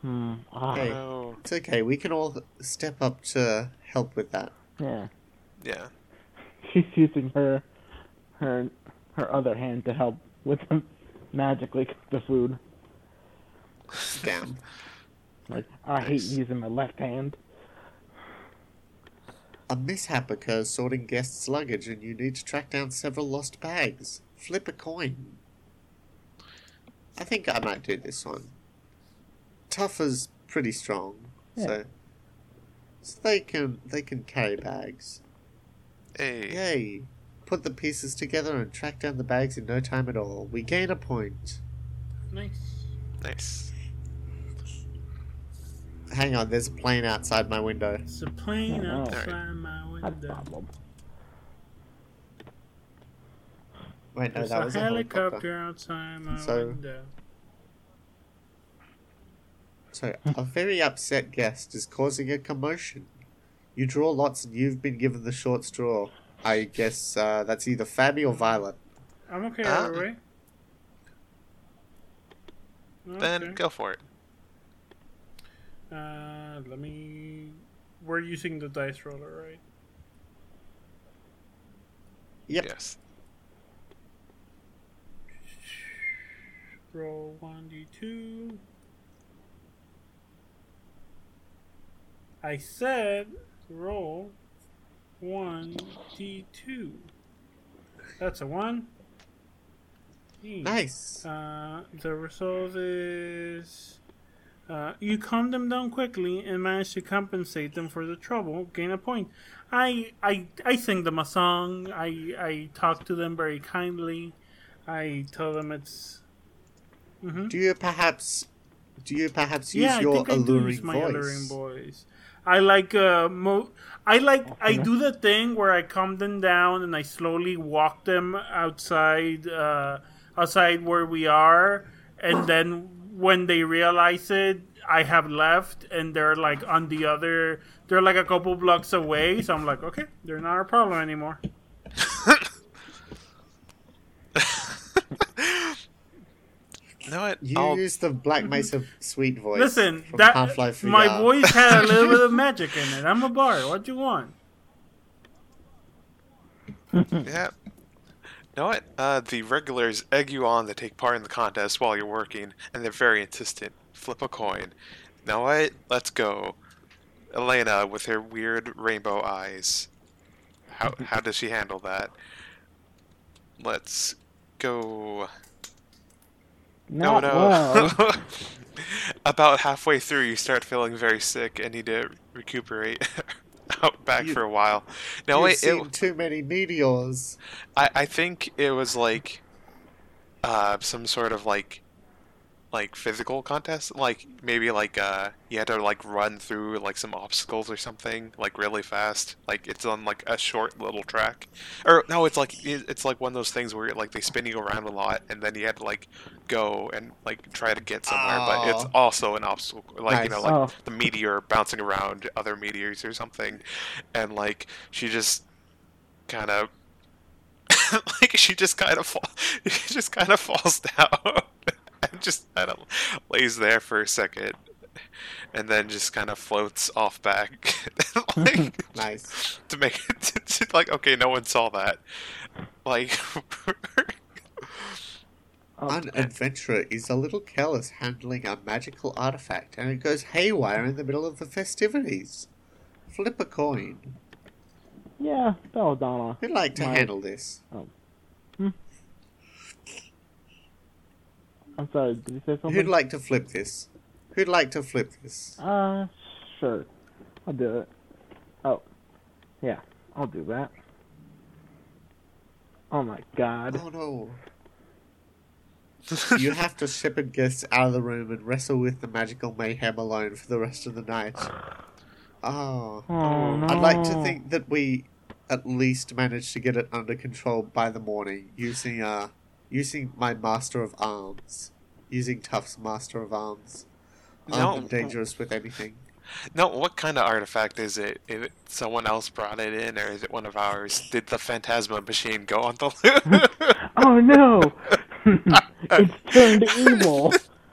Hmm. Ah, Hey. Oh, It's okay. We can all step up to help with that. Yeah. yeah. She's using her her her other hand to help with magically cook the food. Damn. Like I hate using my left hand. A mishap occurs sorting guests' luggage, and you need to track down several lost bags. Flip a coin. I think I might do this one. Tuffer's pretty strong, so so they can they can carry bags. Hey. Yay! Put the pieces together and track down the bags in no time at all. We gain a point. Nice. Nice. Hang on, there's a plane outside my window. It's a plane Oh, no. outside my That's a window. problem. Wait, no, There's that a was a helicopter helicopter. outside my So- window. So, a very upset guest is causing a commotion. You draw lots and you've been given the short straw. I guess uh, that's either Fabi or Violet. I'm okay Ah. either way. Then Okay. go for it. Uh, let me. We're using the dice roller, right? Yep. Yes. Roll one d two. I said roll one d two. That's a one. Hmm. Nice. Uh, the result is uh, you calm them down quickly and manage to compensate them for the trouble. Gain a point. I I I sing them a song. I I talk to them very kindly. I tell them it's. hmm Do you perhaps do you perhaps use Yeah, I your think I do alluring use my voice? alluring voice. I like uh mo. I like I do the thing where I calm them down and I slowly walk them outside uh outside where we are, and (sighs) then when they realize it, I have left and they're like on the other. They're like a couple blocks away, so I'm like, okay, they're not a problem anymore. (laughs) know what? You I'll- use the Black Mesa sweet voice. Listen, that Half-Life my VR. voice had a little bit of (laughs) magic in it. I'm a bard. What do you want? (laughs) Yeah. Know what? Uh, the regulars egg you on to take part in the contest while you're working, and they're very insistent. Flip a coin. Know what? Let's go. Elena with her weird rainbow eyes. How how does she handle that? Let's go. No, Not no. well. (laughs) About halfway through, you start feeling very sick and need to recuperate (laughs) out back You- for a while. No, You've wait. seen It, too many meteors. I, I think it was like uh, some sort of like like physical contest like maybe like uh you had to like run through like some obstacles or something like really fast like it's on like a short little track or no it's like it's like one of those things where like they spin you around a lot and then you had to like go and like try to get somewhere but it's Oh. also an obstacle like you know like Oh. the meteor bouncing around other meteors or something and like she just kind of (laughs) like she just kind of fall, (laughs) she just kind of falls (laughs) down and just kind of lays there for a second and then just kind of floats off back (laughs) like (laughs) Nice. to make it to, like okay no one saw that like (laughs) An adventurer is a little careless handling a magical artifact, and it goes haywire in the middle of the festivities. Flip a coin. yeah, Belladonna. We'd like to Right. handle this. Oh. Hmm? Hmm? I'm sorry. Did you say something? Who'd like to flip this? Who'd like to flip this? Uh, sure. I'll do it. Oh, yeah, I'll do that. Oh my god. Oh (laughs) no. you have to shepherd guests out of the room and wrestle with the magical mayhem alone for the rest of the night. (sighs) Oh. Oh no. I'd like to think that we at least managed to get it under control by the morning using uh using my master of arms. Using Tuff's master of arms. No. Armed and dangerous with anything. No, what kind of artifact is it? Is it someone else brought it in, or is it one of ours? Did the Phantasma machine go on the loop? (laughs) Oh no! (laughs) it's turned evil.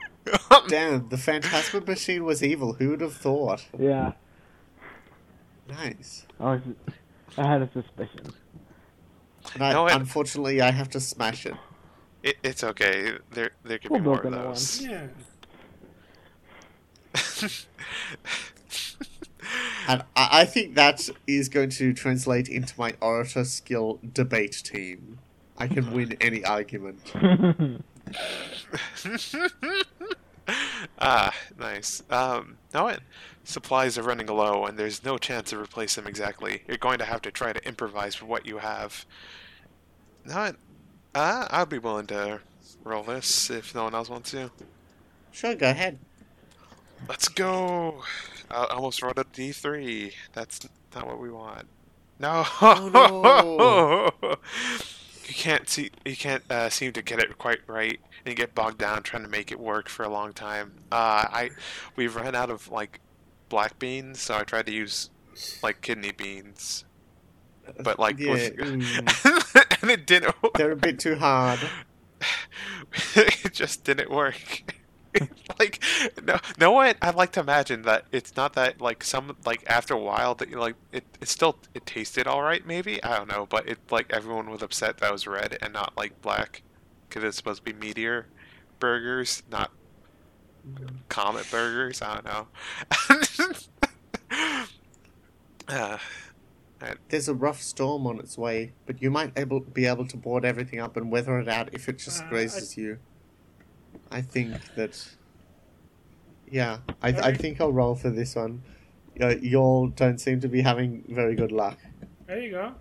(laughs) Damn, the Phantasma machine was evil. Who would have thought? Yeah. Nice. I was. I had a suspicion. And I, No, it- unfortunately, I have to smash it. It, it's okay. There, there could We'll be more of on the those. Yeah. (laughs) And I, I think that is going to translate into my orator skill debate team. I can win (laughs) any argument. (laughs) ah, nice. Um, no, it, supplies are running low, and there's no chance to replace them exactly. You're going to have to try to improvise with what you have. No, it, uh, I'd be willing to roll this if no one else wants to. Sure, go ahead. Let's go. I almost rolled a D3. That's not what we want. No. Oh, (laughs) you can't see. You can't uh, seem to get it quite right, and you get bogged down trying to make it work for a long time. Uh, I we've run out of like black beans, so I tried to use like kidney beans, but like Yeah, with- mm, (laughs) and it didn't. work. they're a bit too hard. (laughs) it just didn't work. (laughs) like no no one I like to imagine that it's not that like some like after a while that you like it it still it tasted all right maybe I don't know but it like everyone was upset that it was red and not like black because it's supposed to be meteor burgers not comet burgers I don't know uh, There's a rough storm on its way, but you might able be able to board everything up and weather it out if it just Uh, I- grazes you. I think that. Yeah, I, I think I'll roll for this one. Uh, y'all don't seem to be having very good luck. There you go.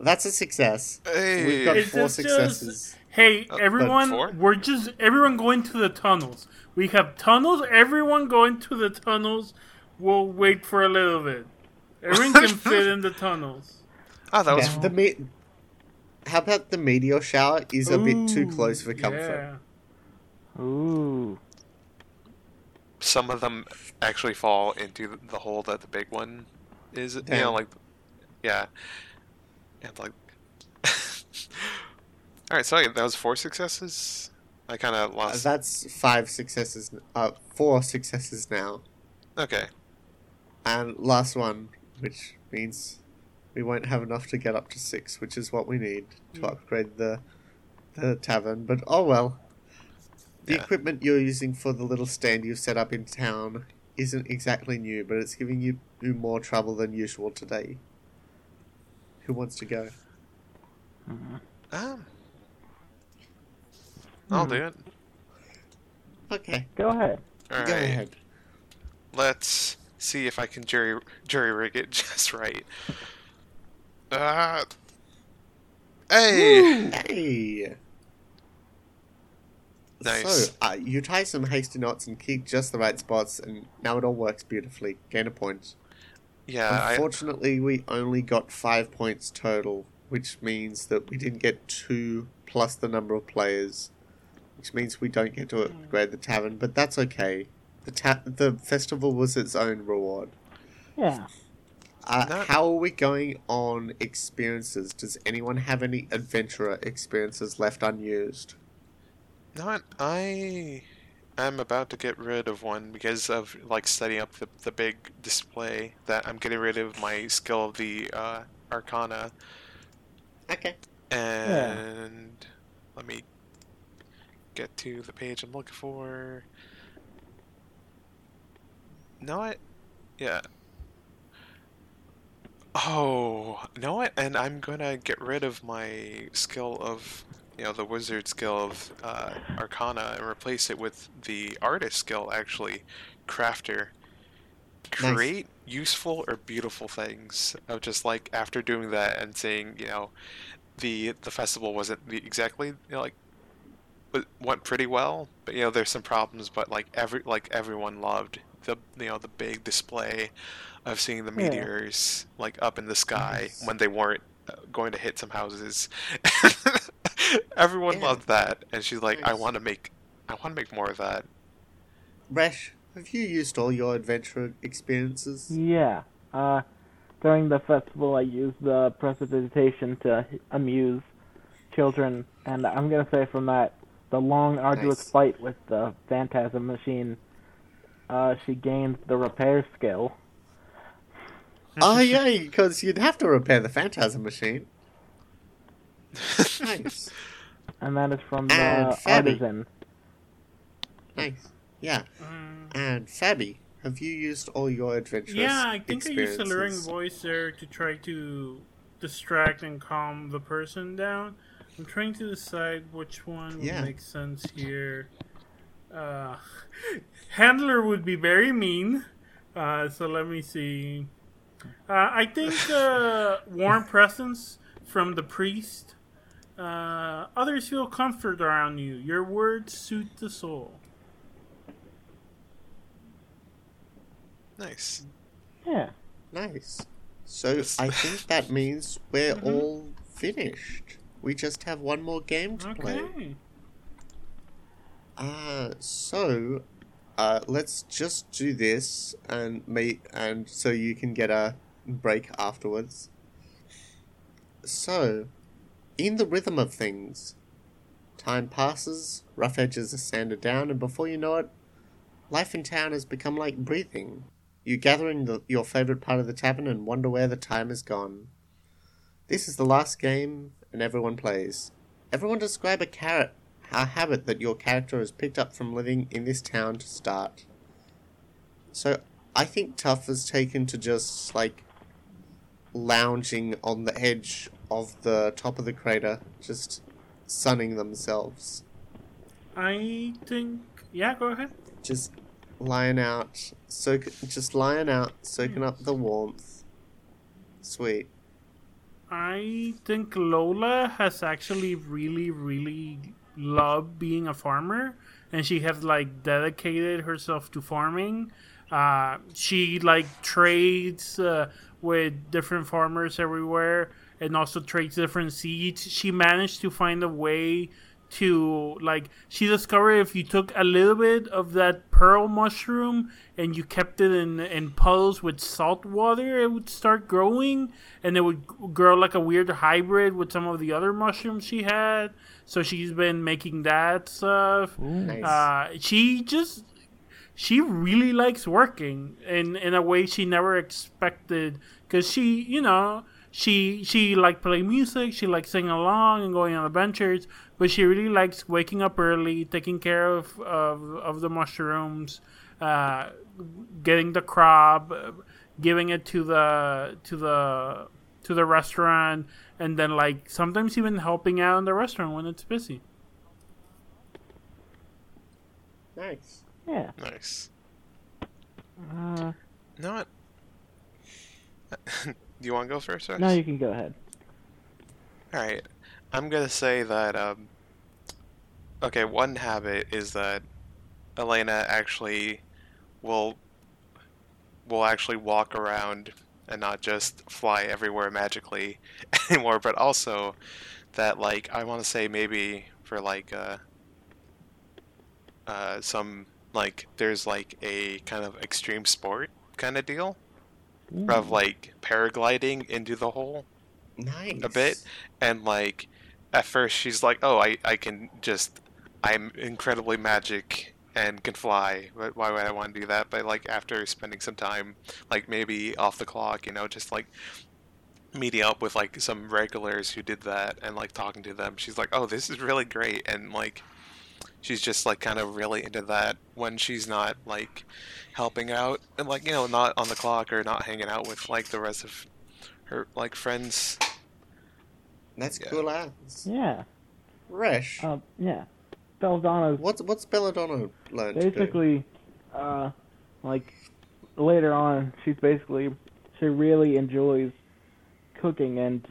That's a success. hey We've got Is four this just- successes. Hey, Uh, everyone, we're just everyone going to the tunnels. We have tunnels. Everyone going to the tunnels. We'll wait for a little bit. Everyone can (laughs) fit in the tunnels. oh that was Yeah, the me- How about the meteor shower is a bit too close for comfort. Yeah. Ooh. some of them actually fall into the hole that the big one is. You know, like, yeah, and like. (laughs) All right, so that was four successes. I kind of Uh, lost. That's five successes. Uh, four successes now, okay, and last one, which means we won't have enough to get up to six, which is what we need to upgrade the the tavern. But oh well. The Yeah. equipment you're using for the little stand you've set up in town isn't exactly new, but it's giving you, you more trouble than usual today. Who wants to go? um, I'll Hmm. do it. Okay, Go ahead. All go right, ahead. let's see if I can jury jury rig it (laughs) just right. Uh, hey, Hey. Nice. So, uh, you tie some hasty knots and keep just the right spots, and now it all works beautifully. Gain a point. yeah, I, Unfortunately, we only got five points total, which means that we didn't get two plus the number of players, which means we don't get to upgrade the tavern. But that's okay. The ta- the festival was its own reward. Yeah. Uh, No. How are we going on experiences? Does anyone have any adventurer experiences left unused? Not I am about to get rid of one because of like setting up the, the big display that I'm getting rid of my skill of the uh, Arcana Okay. and let me get to the page I'm looking for. No, I yeah. Oh, no, what? And I'm gonna get rid of my skill of you know the wizard skill of uh, Arcana and replace it with the artist skill, actually, Crafter. Nice. Create useful or beautiful things. Of just like after doing that and seeing, you know, the the festival wasn't the, exactly you know, like went pretty well, but you know there's some problems. But like every like everyone loved the you know the big display of seeing the Yeah. meteors like up in the sky Nice. when they weren't uh, going to hit some houses. (laughs) everyone Yeah. loved that, and she's like, I want to make I want to make more of that. Resh, have you used all your adventure experiences? Yeah. Uh, during the festival, I used the precipitation to amuse children, and I'm gonna say from that, the long, arduous Nice. fight with the Phantasm machine, uh, she gained the repair skill. oh yeah, because you'd have to repair the Phantasm machine. (laughs) Nice, And that is from the And artisan. nice. Yeah, Mm. and Fabi, have you used all your adventures? Yeah, I think I used experiences? alluring voice there to try to distract and calm the person down. I'm trying to decide which one would Yeah. make sense here. Uh, handler would be very mean, uh, so let me see. Uh, I think uh, (laughs) warm presence from the priest. Uh, others feel comfort around you. Your words suit the soul. Nice. Yeah. Nice. So I think that (laughs) means we're Mm-hmm. all finished. We just have one more game to play. Uh, so, uh, let's just do this and meet, and so you can get a break afterwards. So, in the rhythm of things, time passes, rough edges are sanded down, and before you know it, life in town has become like breathing. You gather in the, your favorite part of the tavern and wonder where the time has gone. This is the last game, and everyone plays. Everyone describe a carrot a habit that your character has picked up from living in this town to start. So I think Tough has taken to just like lounging on the edge of the top of the crater, just sunning themselves. I think. Yeah, go ahead. Just lying out, soak just lying out, soaking up the warmth. Sweet. I think Lola has actually really, really loved being a farmer, and she has like dedicated herself to farming. Uh, she like trades uh, with different farmers everywhere, and also trades different seeds. She managed to find a way to like she discovered if you took a little bit of that pearl mushroom and you kept it in in puddles with salt water it would start growing and it would grow like a weird hybrid with some of the other mushrooms she had. So she's been making that stuff. Nice. uh, she just she really likes working in in a way she never expected. Because she you know she she like play music she likes singing along and going on adventures but she really likes waking up early taking care of of, of the mushrooms uh, getting the crop uh, giving it to the to the to the restaurant and then like sometimes even helping out in the restaurant when it's busy nice. Yeah. Nice. Uh, You know what? Do you want to go first, Rex? no, you can go ahead. All right. I'm gonna say that. Um, okay, one habit is that Elena actually will will actually walk around and not just fly everywhere magically (laughs) anymore, but also that like I want to say maybe for like uh, uh, some like there's like a kind of extreme sport kind of deal of like paragliding into the hole Nice. a bit and like at first she's like oh i i can just i'm incredibly magic and can fly. Why would i want to do that? But like after spending some time like maybe off the clock you know just like meeting up with like some regulars who did that and like talking to them she's like oh this is really great. And like she's just like kind of really into that when she's not like helping out and like you know not on the clock or not hanging out with like the rest of her like friends That's Yeah. cool ass. Yeah. Resh, Uh, yeah. Belladonna's what's what's Belladonna learned to do? basically, uh, like later on, she's basically she really enjoys cooking and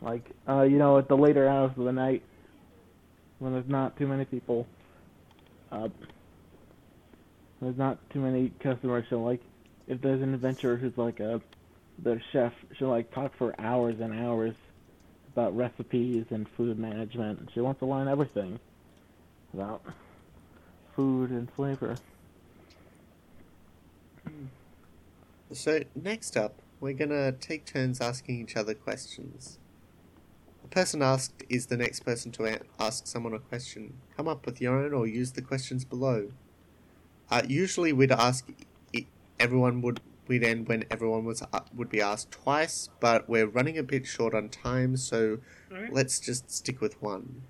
like uh, you know, at the later hours of the night when there's not too many people, uh, there's not too many customers. So like, if there's an adventurer who's like a the chef, she'll like talk for hours and hours about recipes and food management. She wants to learn everything about food and flavor. So next up, we're gonna take turns asking each other questions. The person asked is the next person to ask someone a question. Come up with your own or use the questions below. Uh, usually we'd ask everyone would we'd end when everyone was uh, would be asked twice, but we're running a bit short on time, so Okay. let's just stick with one.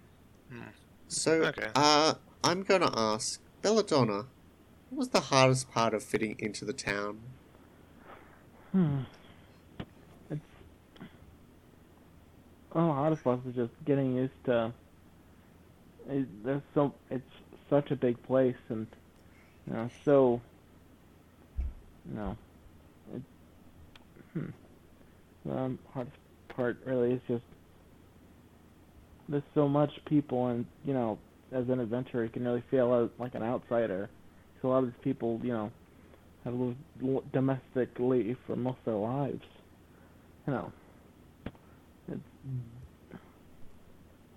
Hmm. So, Okay. uh, I'm gonna ask Belladonna, what was the hardest part of fitting into the town? Hmm. It's oh, the hardest part is just getting used to. It, there's so it's such a big place and you know so. You know, it. Hmm. The um, hardest part really is just there's so much people and you know as an adventurer you can really feel like an outsider. So a lot of these people you know have lived domestically for most of their lives. You know, it's,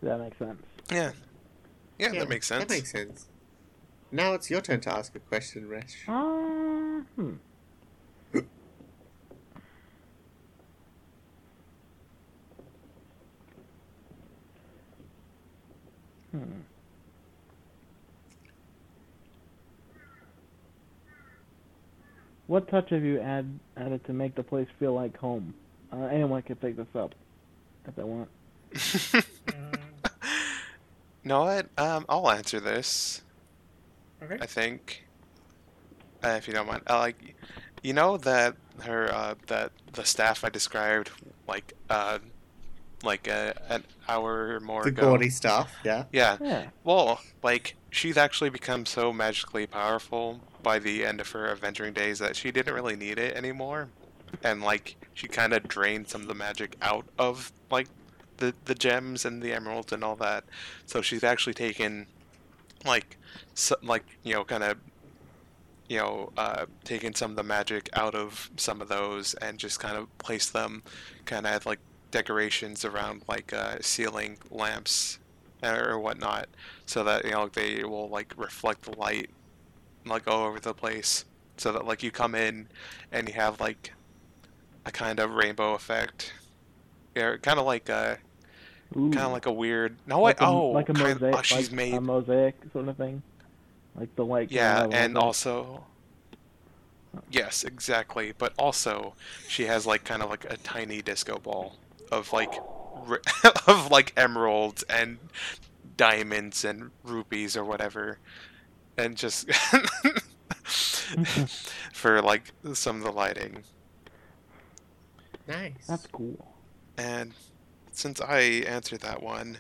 that makes sense? Yeah. yeah. that makes sense. That makes sense. Now it's your turn to ask a question, Resh. Uh, hmm. Hmm. What touch have you add, added to make the place feel like home? Uh, anyone can pick this up if they want. (laughs) know what? Um, I'll answer this. Okay. I think, uh, if you don't mind. Uh, like, you know that her uh, that the staff I described like uh, like uh, an hour or more The ago. gaudy stuff, yeah. Yeah. Yeah. Well, like she's actually become so magically powerful by the end of her adventuring days that she didn't really need it anymore, and like she kind of drained some of the magic out of like the the gems and the emeralds and all that. So she's actually taken like so, like you know kind of you know uh, taken some of the magic out of some of those and just kind of placed them kind of like decorations around like uh, ceiling lamps or whatnot, so that you know they will like reflect the light, like all over the place, so that like you come in and you have like a kind of rainbow effect. Yeah, kind of like a kind of like a weird. No, like what? a, Oh, like a mosaic, oh, she's like made. a mosaic sort of thing, like the like. Yeah, uh, and also. Yes, exactly. But also, she has like kind of like a tiny disco ball of like (laughs) of like emeralds and diamonds and rupees or whatever, and just (laughs) for like some of the lighting. Nice. That's cool. And since I answered that one,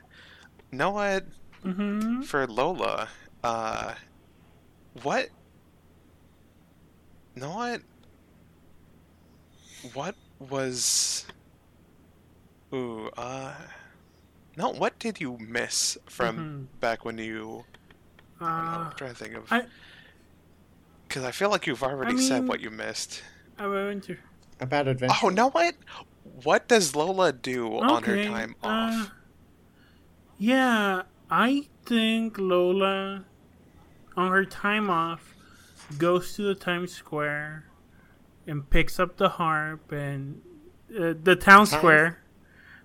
know what? Mm-hmm. for Lola, uh, what? Know what? What was? Ooh, uh, no. What did you miss from Mhm. back when you? I Uh, I'm trying to think of. Because I feel like you've already said mean- what you missed. I went to. About adventure. Oh, know what? What does Lola do on her Okay, time uh, off? Yeah, I think Lola, on her time off, goes to the Times Square and picks up the harp and uh, the town Times- square,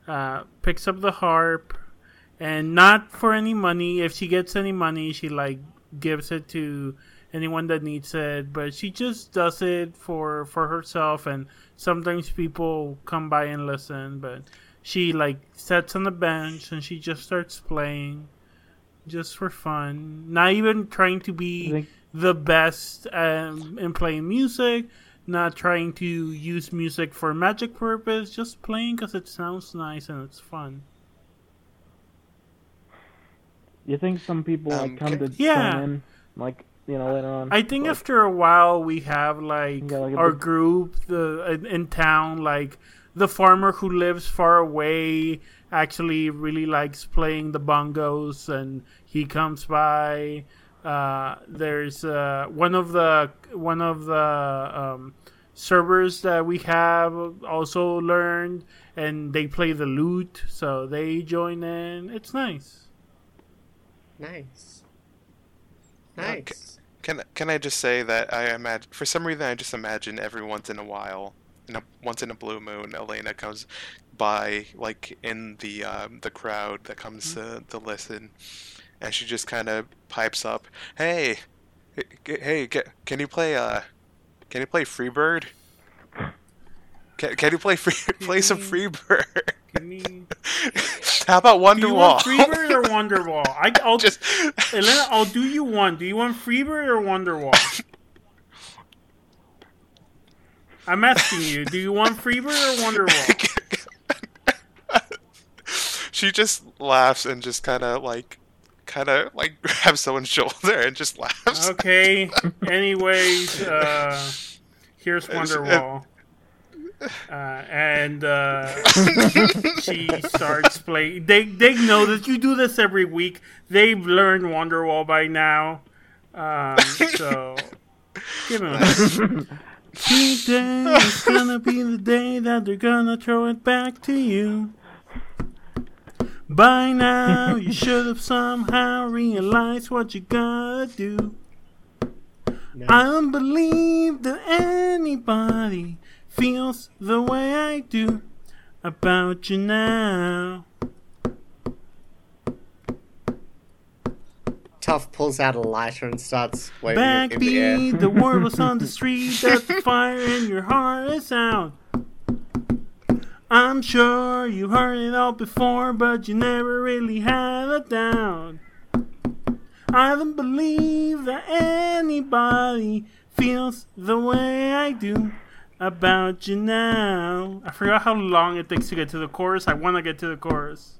uh, picks up the harp, and not for any money. If she gets any money, she like gives it to anyone that needs it. But she just does it for for herself, and sometimes people come by and listen. But she like sits on the bench and she just starts playing, just for fun. Not even trying to be the best um, in playing music, not trying to use music for magic purpose, just playing because it sounds nice and it's fun. You think some people like Um, come to Yeah. join in, like you know later on? I think Like, after a while we have like, Yeah, like our big- group the in, in town like the farmer who lives far away actually really likes playing the bongos and he comes by uh, there's uh, one of the one of the um, servers that we have also learned and they play the lute so they join in it's nice Nice. Okay. Nice. Can can I just say that I imagine for some reason I just imagine every once in a while, in a, once in a blue moon, Elena comes by like in the um, the crowd that comes to, to listen, and she just kind of pipes up, "Hey, hey, can you play uh, can you play Freebird? Can, can you play free play some Freebird? (laughs) (laughs) How about Do you want Wonderwall? Freebird or Wonderwall? I, (laughs) I'll just Elena, I'll do you one. Do you want Freebird or Wonderwall? I'm asking you. Do you want Freebird or Wonderwall? she just laughs and just kind of like kind of like (laughs) grabs someone's shoulder and just laughs Okay. (laughs) Anyways, uh, here's Wonderwall. Uh, and uh, (laughs) she starts playing. They they know that you do this every week. They've learned Wonderwall by now. Um, so give him a Today is gonna be the day that they're gonna throw it back to you. By now, you should have somehow realized what you gotta do. No. I don't believe that anybody feels the way I do about you now. Tough pulls out a lighter and starts waving it in the air. Backbeat, the word was (laughs) on the street that the fire in your heart is out. I'm sure you heard it all before, but you never really had a doubt. I don't believe that anybody feels the way I do about you now. I forgot how long it takes to get to the chorus. I want to get to the chorus.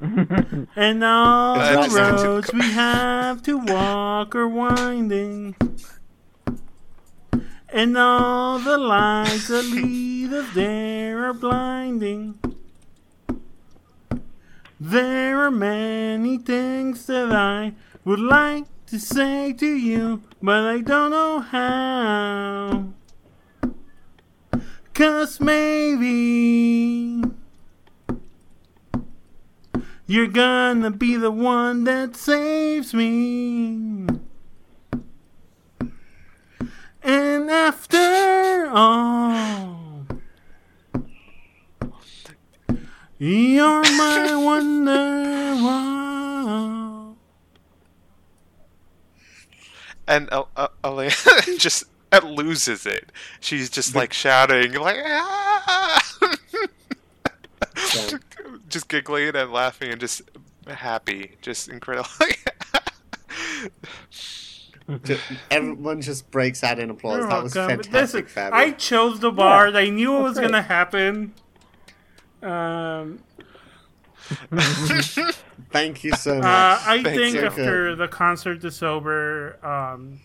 (laughs) And all the roads we have to walk are winding. And all the lights that lead us there are blinding. There are many things that I would like to say to you, but I don't know how. Cause maybe you're gonna be the one that saves me. And after all, you're my (laughs) wonderwall. and uh, uh, (laughs) just uh, loses it. She's just like shouting, like ah! (laughs) Just giggling and laughing and just happy, just incredible. Ju- Everyone just breaks out in applause. You're that was welcome. fantastic, Listen, I chose the bar. I knew it was great. gonna happen. Um, (laughs) Thank you so much. Uh, I Thanks, think after good. the concert is over, um,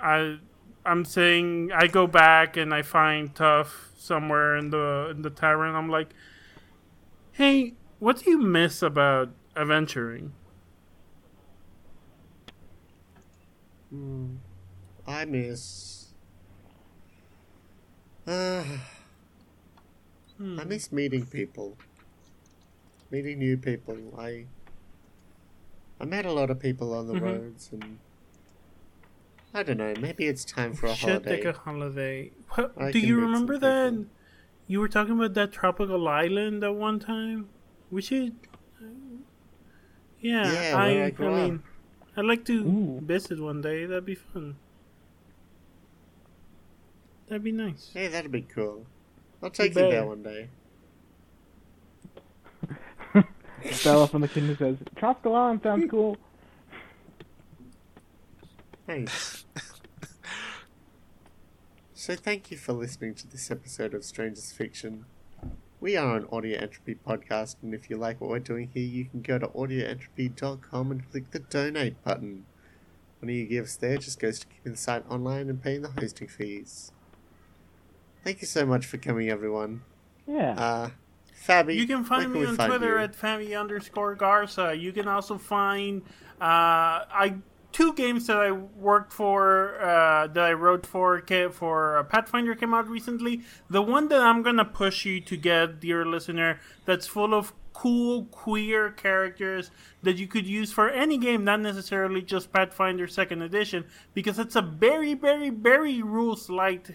I I'm saying I go back and I find Tough somewhere in the in the tavern. I'm like, hey, what do you miss about adventuring? Hmm. I miss. Uh, Hmm. I miss meeting people. Meeting new people. I. I met a lot of people on the Mhm. roads, and I don't know. Maybe it's time for a Should holiday. take a holiday. What, I do you remember that? people. You were talking about that tropical island at one time. We should. Yeah, Yeah, I. I I mean, I'd like to Ooh. visit one day. That'd be fun. That'd be nice. Hey, that'd be cool. I'll take you better. there one day. (laughs) Stella from the kingdom says, Tropical Island sounds cool. Thanks. (laughs) so thank you for listening to this episode of Strangers Fiction. We are an Audio Entropy podcast, and if you like what we're doing here, you can go to audioentropy.com and click the donate button. Money you give us there just goes to keeping the site online and paying the hosting fees. Thank you so much for coming, everyone. Yeah. Uh, Fabi, You can find where me we on Twitter you? at Fammy underscore Garza. You can also find uh, I two games that I worked for uh, that I wrote for for uh, Pathfinder came out recently. The one that I'm gonna push you to get, dear listener, that's full of cool queer characters that you could use for any game, not necessarily just Pathfinder Second Edition, because it's a very, very, very rules light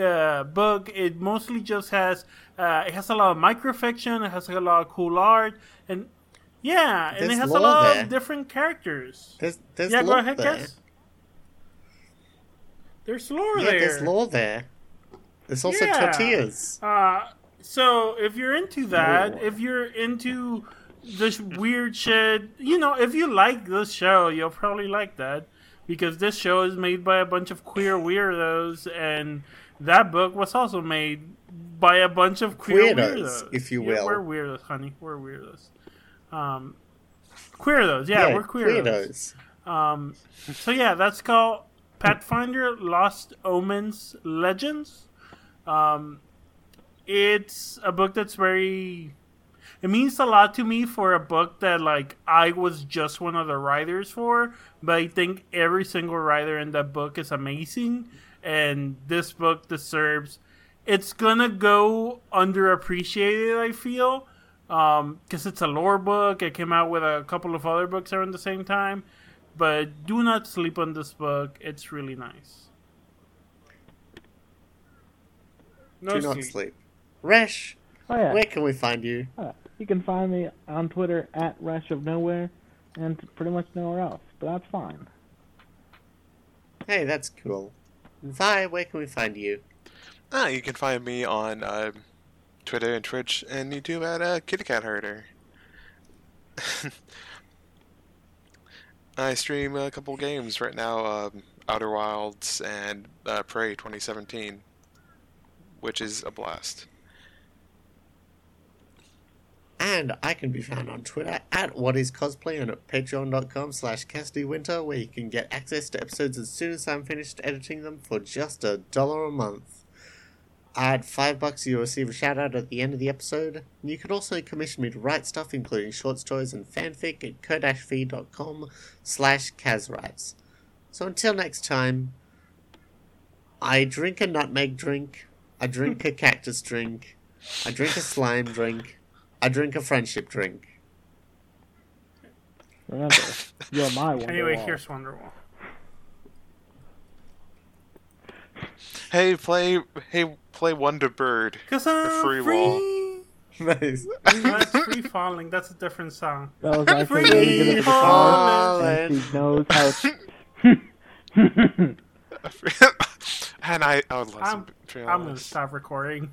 uh, book. It mostly just has uh, it has a lot of microfiction. It has a lot of cool art, and yeah, and it has a lot there. of different characters. There's, there's yeah, go ahead, there. guess. There's lore Yeah, there. there's lore there. There's also Yeah. tortillas. Uh, so if you're into that, if you're into this weird shit, you know, if you like this show, you'll probably like that because this show is made by a bunch of queer weirdos, and that book was also made by a bunch of queer Weirdos, weirdos, if you Yeah, will. we're weirdos, honey. We're weirdos. Um, queerdos, yeah, we're queerdos. queerdos. Um, so yeah, that's called Pathfinder Lost Omens Legends. Um, it's a book that's very. It means a lot to me for a book that like I was just one of the writers for, but I think every single writer in that book is amazing, and this book deserves. It's gonna go underappreciated. I feel because it's a lore book. It came out with a couple of other books around the same time, but do not sleep on this book. It's really nice. No Do not sleep. sleep. Resh, oh yeah. where can we find you? Uh, you can find me on Twitter at Rush of Nowhere, and pretty much nowhere else. But that's fine. Hey, that's cool. Vi, where can we find you? Ah, you can find me on uh, Twitter and Twitch and YouTube at uh, Kitty Cat Herder. (laughs) I stream a couple games right now, um, Outer Wilds and uh, Prey 2017, which is a blast. And I can be found on Twitter at whatiscosplay and at patreon.com slash Winter, where you can get access to episodes as soon as I'm finished editing them for just a dollar a month. At five bucks, you'll receive a shout out at the end of the episode. And you can also commission me to write stuff, including short stories and fanfic at ko-fi.com slash Kazwrites. So until next time, I drink a nutmeg drink, I drink a (laughs) cactus drink, I drink a slime drink, I drink a friendship drink. Remember, you're my Wonderwall. Anyway, here's Wonderwall. Hey, play hey play Wonder Bird. Cause I'm free free. wall. Nice. (laughs) That's free falling. That's a different song. That was actually really good at the falling. and she knows how. (laughs) (laughs) and I, I would love I'm- some. I'm gonna stop recording.